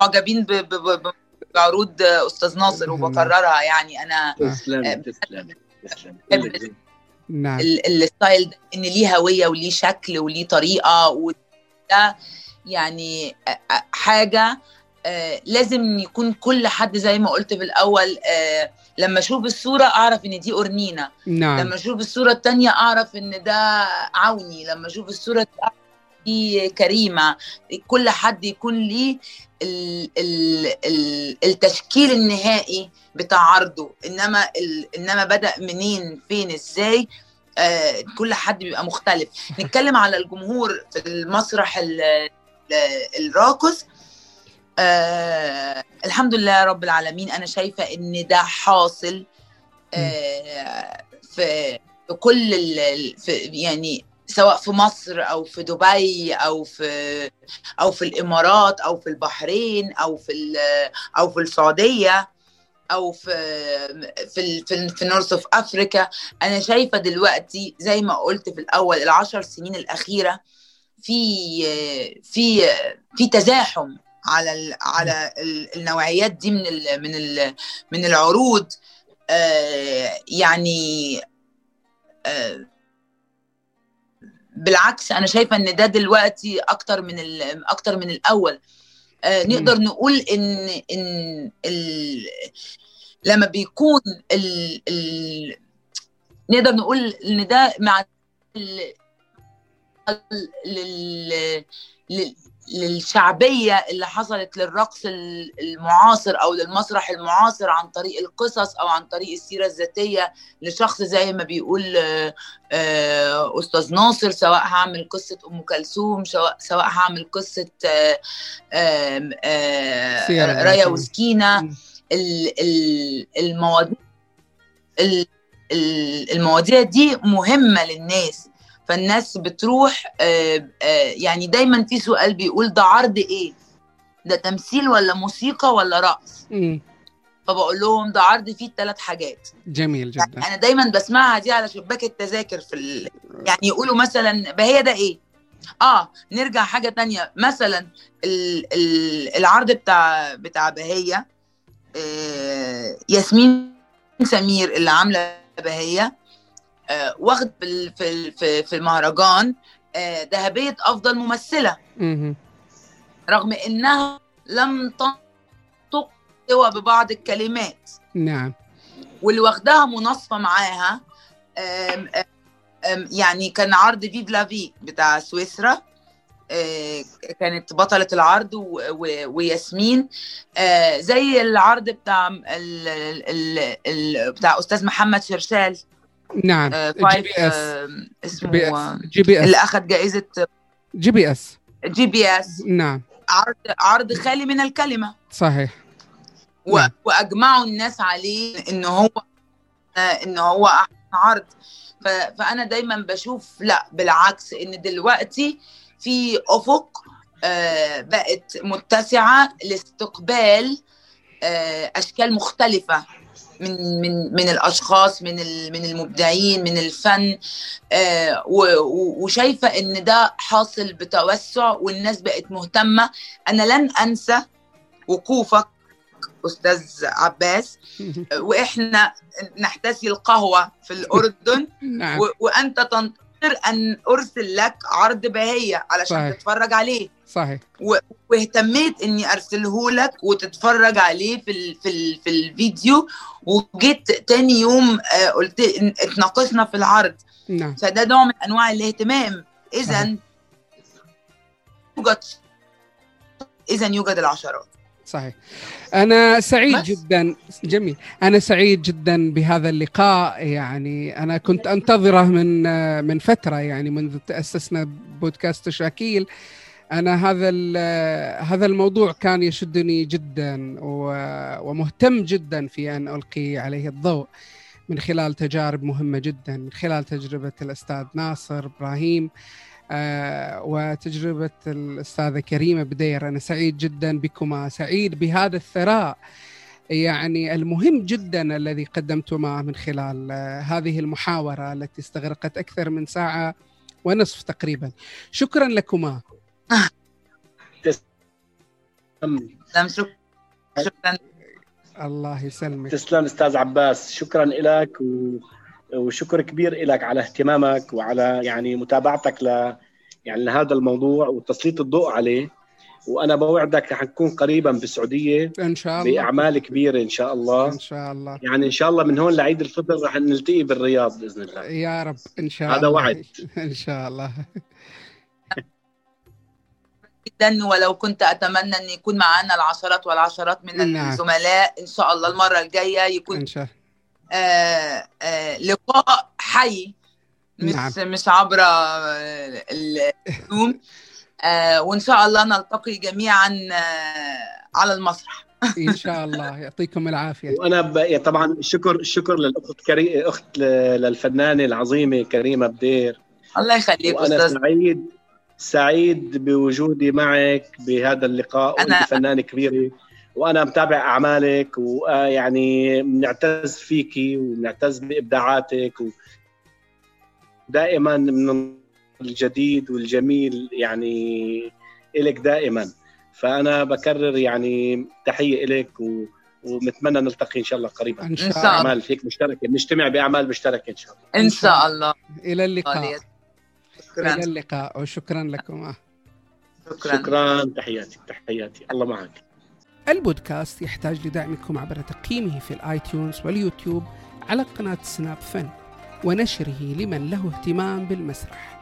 معجبين بعروض أستاذ ناصر. وبكررها يعني أنا تسلم تسلم تسلم. بحب نعم. ال- ال style ده إن ليه هوية وليه شكل وليه طريقة وده يعني أ- حاجة آه، لازم يكون كل حد زي ما قلت في الأول آه، لما أشوف الصورة أعرف إن دي أورنينا. نعم. لما أشوف الصورة الثانية أعرف إن ده عوني. لما أشوف الصورة دي كريمة. كل حد يكون ليه ال ال ال التشكيل النهائي بتاع عرضه. إنما إنما بدأ منين فين إزاي؟ آه كل حد بيبقى مختلف. <laughs> نتكلم على الجمهور في المسرح ال- ال- الراقص. آه الحمد لله رب العالمين. أنا شايفة إن ده حاصل آه في كل ال- في يعني سواء في مصر أو في دبي أو في أو في الإمارات أو في البحرين أو في ال- أو في السعودية أو في في في, في north of Africa أنا شايفة دلوقتي زي ما قلت في الأول العشر سنين الأخيرة في في في تزاحم. على ال على ال- النوعيات دي من ال من ال من العروض. آه، يعني آه، بالعكس أنا شايفة إن ده دلوقتي أكتر من ال- أكتر من الأول. آه، نقدر نقول إن إن ال لما بيكون ال ال نقدر نقول إن ده مع ال لل- للشعبية اللي حصلت للرقص ال- المعاصر أو للمسرح المعاصر عن طريق القصص أو عن طريق السيرة الذاتية لشخص زي ما بيقول آه، أستاذ ناصر سواء هعمل قصة أم كلثوم سواء سواء هعمل قصة آه، آه، رايا. وسكينة. المواضيع ال- ال- المواضيع دي مهمة للناس. فالناس بتروح آه، آه، يعني دايما في سؤال بيقول ده عرض إيه؟ ده تمثيل ولا موسيقى ولا رقص. فبقول لهم ده عرض فيه الثلاث حاجات. جميل جدا. أنا دايما بسمعها دي على شباك التذاكر في ال... يعني يقولوا مثلا بهي ده إيه؟ آه نرجع حاجة تانية. مثلا ال... ال... العرض بتاع بتاع بهيه آه ياسمين سمير اللي عاملة بهيه واخد في في ال- في في المهرجان آه ذهبية أفضل ممثلة. رغم إنها لم تنطق سوى ببعض الكلمات. نعم. واللي واخداها مناصفه معاها آم، آم، يعني كان عرض فيف لافي بتاع سويسرا آه، كانت بطلة العرض وياسمين. آه، زي العرض بتاع ال ال ال بتاع أستاذ محمد شرشال. نعم. آه، G five PS. آه، جي بي اسمه S GP اللي أخذ جائزة GPS. GPS. نعم. عرض عرض خالي من الكلمة. صحيح. و- نعم. وأجمعوا الناس عليه إن هو إن هو أحسن عرض. ف- فأنا دايما بشوف لا بالعكس إن دلوقتي في أفق آه، بقت متسعة لاستقبال آه، أشكال مختلفة. من من من الأشخاص من من المبدعين من الفن آه، وشايفة إن ده حاصل بتوسع والناس بقت مهتمة. أنا لن أنسى وقوفك أستاذ عباس. <laughs> وإحنا نحتسي القهوة في الأردن. نعم. وأنت أن أرسل لك عرض بهية علشان صحيح. تتفرج عليه. صحيح. واهتميت إني أرسله لك وتتفرج عليه في ال في ال في الفيديو. وجيت تاني يوم آه، قلت اتناقشنا في العرض. نعم. فده نوع من أنواع الاهتمام. اذا يوجد اذا يوجد العشرات. صحيح. أنا سعيد بس. جدا جميل. أنا سعيد جدا بهذا اللقاء يعني أنا كنت أنتظره من من فترة يعني منذ تأسسنا بودكاست شاكيل. أنا هذا ال- هذا الموضوع كان يشدني جدا ومهتم جدا في أن ألقي عليه الضوء من خلال تجارب مهمة جدا من خلال تجربة الأستاذ ناصر إبراهيم. آه، وتجربة الأستاذة كريمة بدير أنا سعيد جدا بكما سعيد بهذا الثراء يعني المهم جدا الذي قدمتما من خلال آه، هذه المحاورة التي استغرقت أكثر من ساعة ونصف تقريبا. شكرا لكما. تسلم. شكرا شكرا. الله يسلمك. تسلم أستاذ عباس. شكرا لك و... وشكر كبير لك على اهتمامك وعلى يعني متابعتك ل يعني لهذا الموضوع وتسليط الضوء عليه. وأنا بوعدك رح نكون قريبا بالسعودية إن شاء الله. بأعمال كبيرة إن شاء الله. إن شاء الله. يعني إن شاء الله من هون لعيد الفطر رح نلتقي بالرياض بإذن الله. يا رب. إن شاء هذا الله. وعد. <laughs> إن شاء الله. جدا ولو كنت أتمنى أن يكون معنا العشرات والعشرات من نعم. الزملاء إن شاء الله المرة الجاية يكون إن شاء آه لقاء حي. مش نعم. مش عبر آه، الزوم. آه وإن شاء الله نلتقي جميعا آه على المسرح. <laughs> إن شاء الله. يعطيكم العافية. وأنا ب... طبعا الشكر الشكر للأخت كري... أخت ل- للفنانة العظيمة كريمة بدير. الله يخليك وأنا أستاذ. سعيد سعيد بوجودي معك بهذا اللقاء أنا- وانت فنانه كبيرة. وأنا متابع أعمالك ويعني بنعتز فيكي وبنعتز بإبداعاتك و... دائما من الجديد والجميل يعني إلك دائما. فأنا بكرر يعني تحية إلك و... ونتمنى نلتقي إن شاء الله قريبا. إن إن شاء الله. أعمال هيك مشتركة نجتمع بأعمال مشتركة إن شاء الله. إن شاء الله. إلى اللقاء. شكرا. اللقاء وشكرا لكم. شكرا. شكرا. تحياتي تحياتي. الله معك. البودكاست يحتاج لدعمكم عبر تقييمه في ال iTunes واليوتيوب على قناة سناب فن ونشره لمن له اهتمام بالمسرح.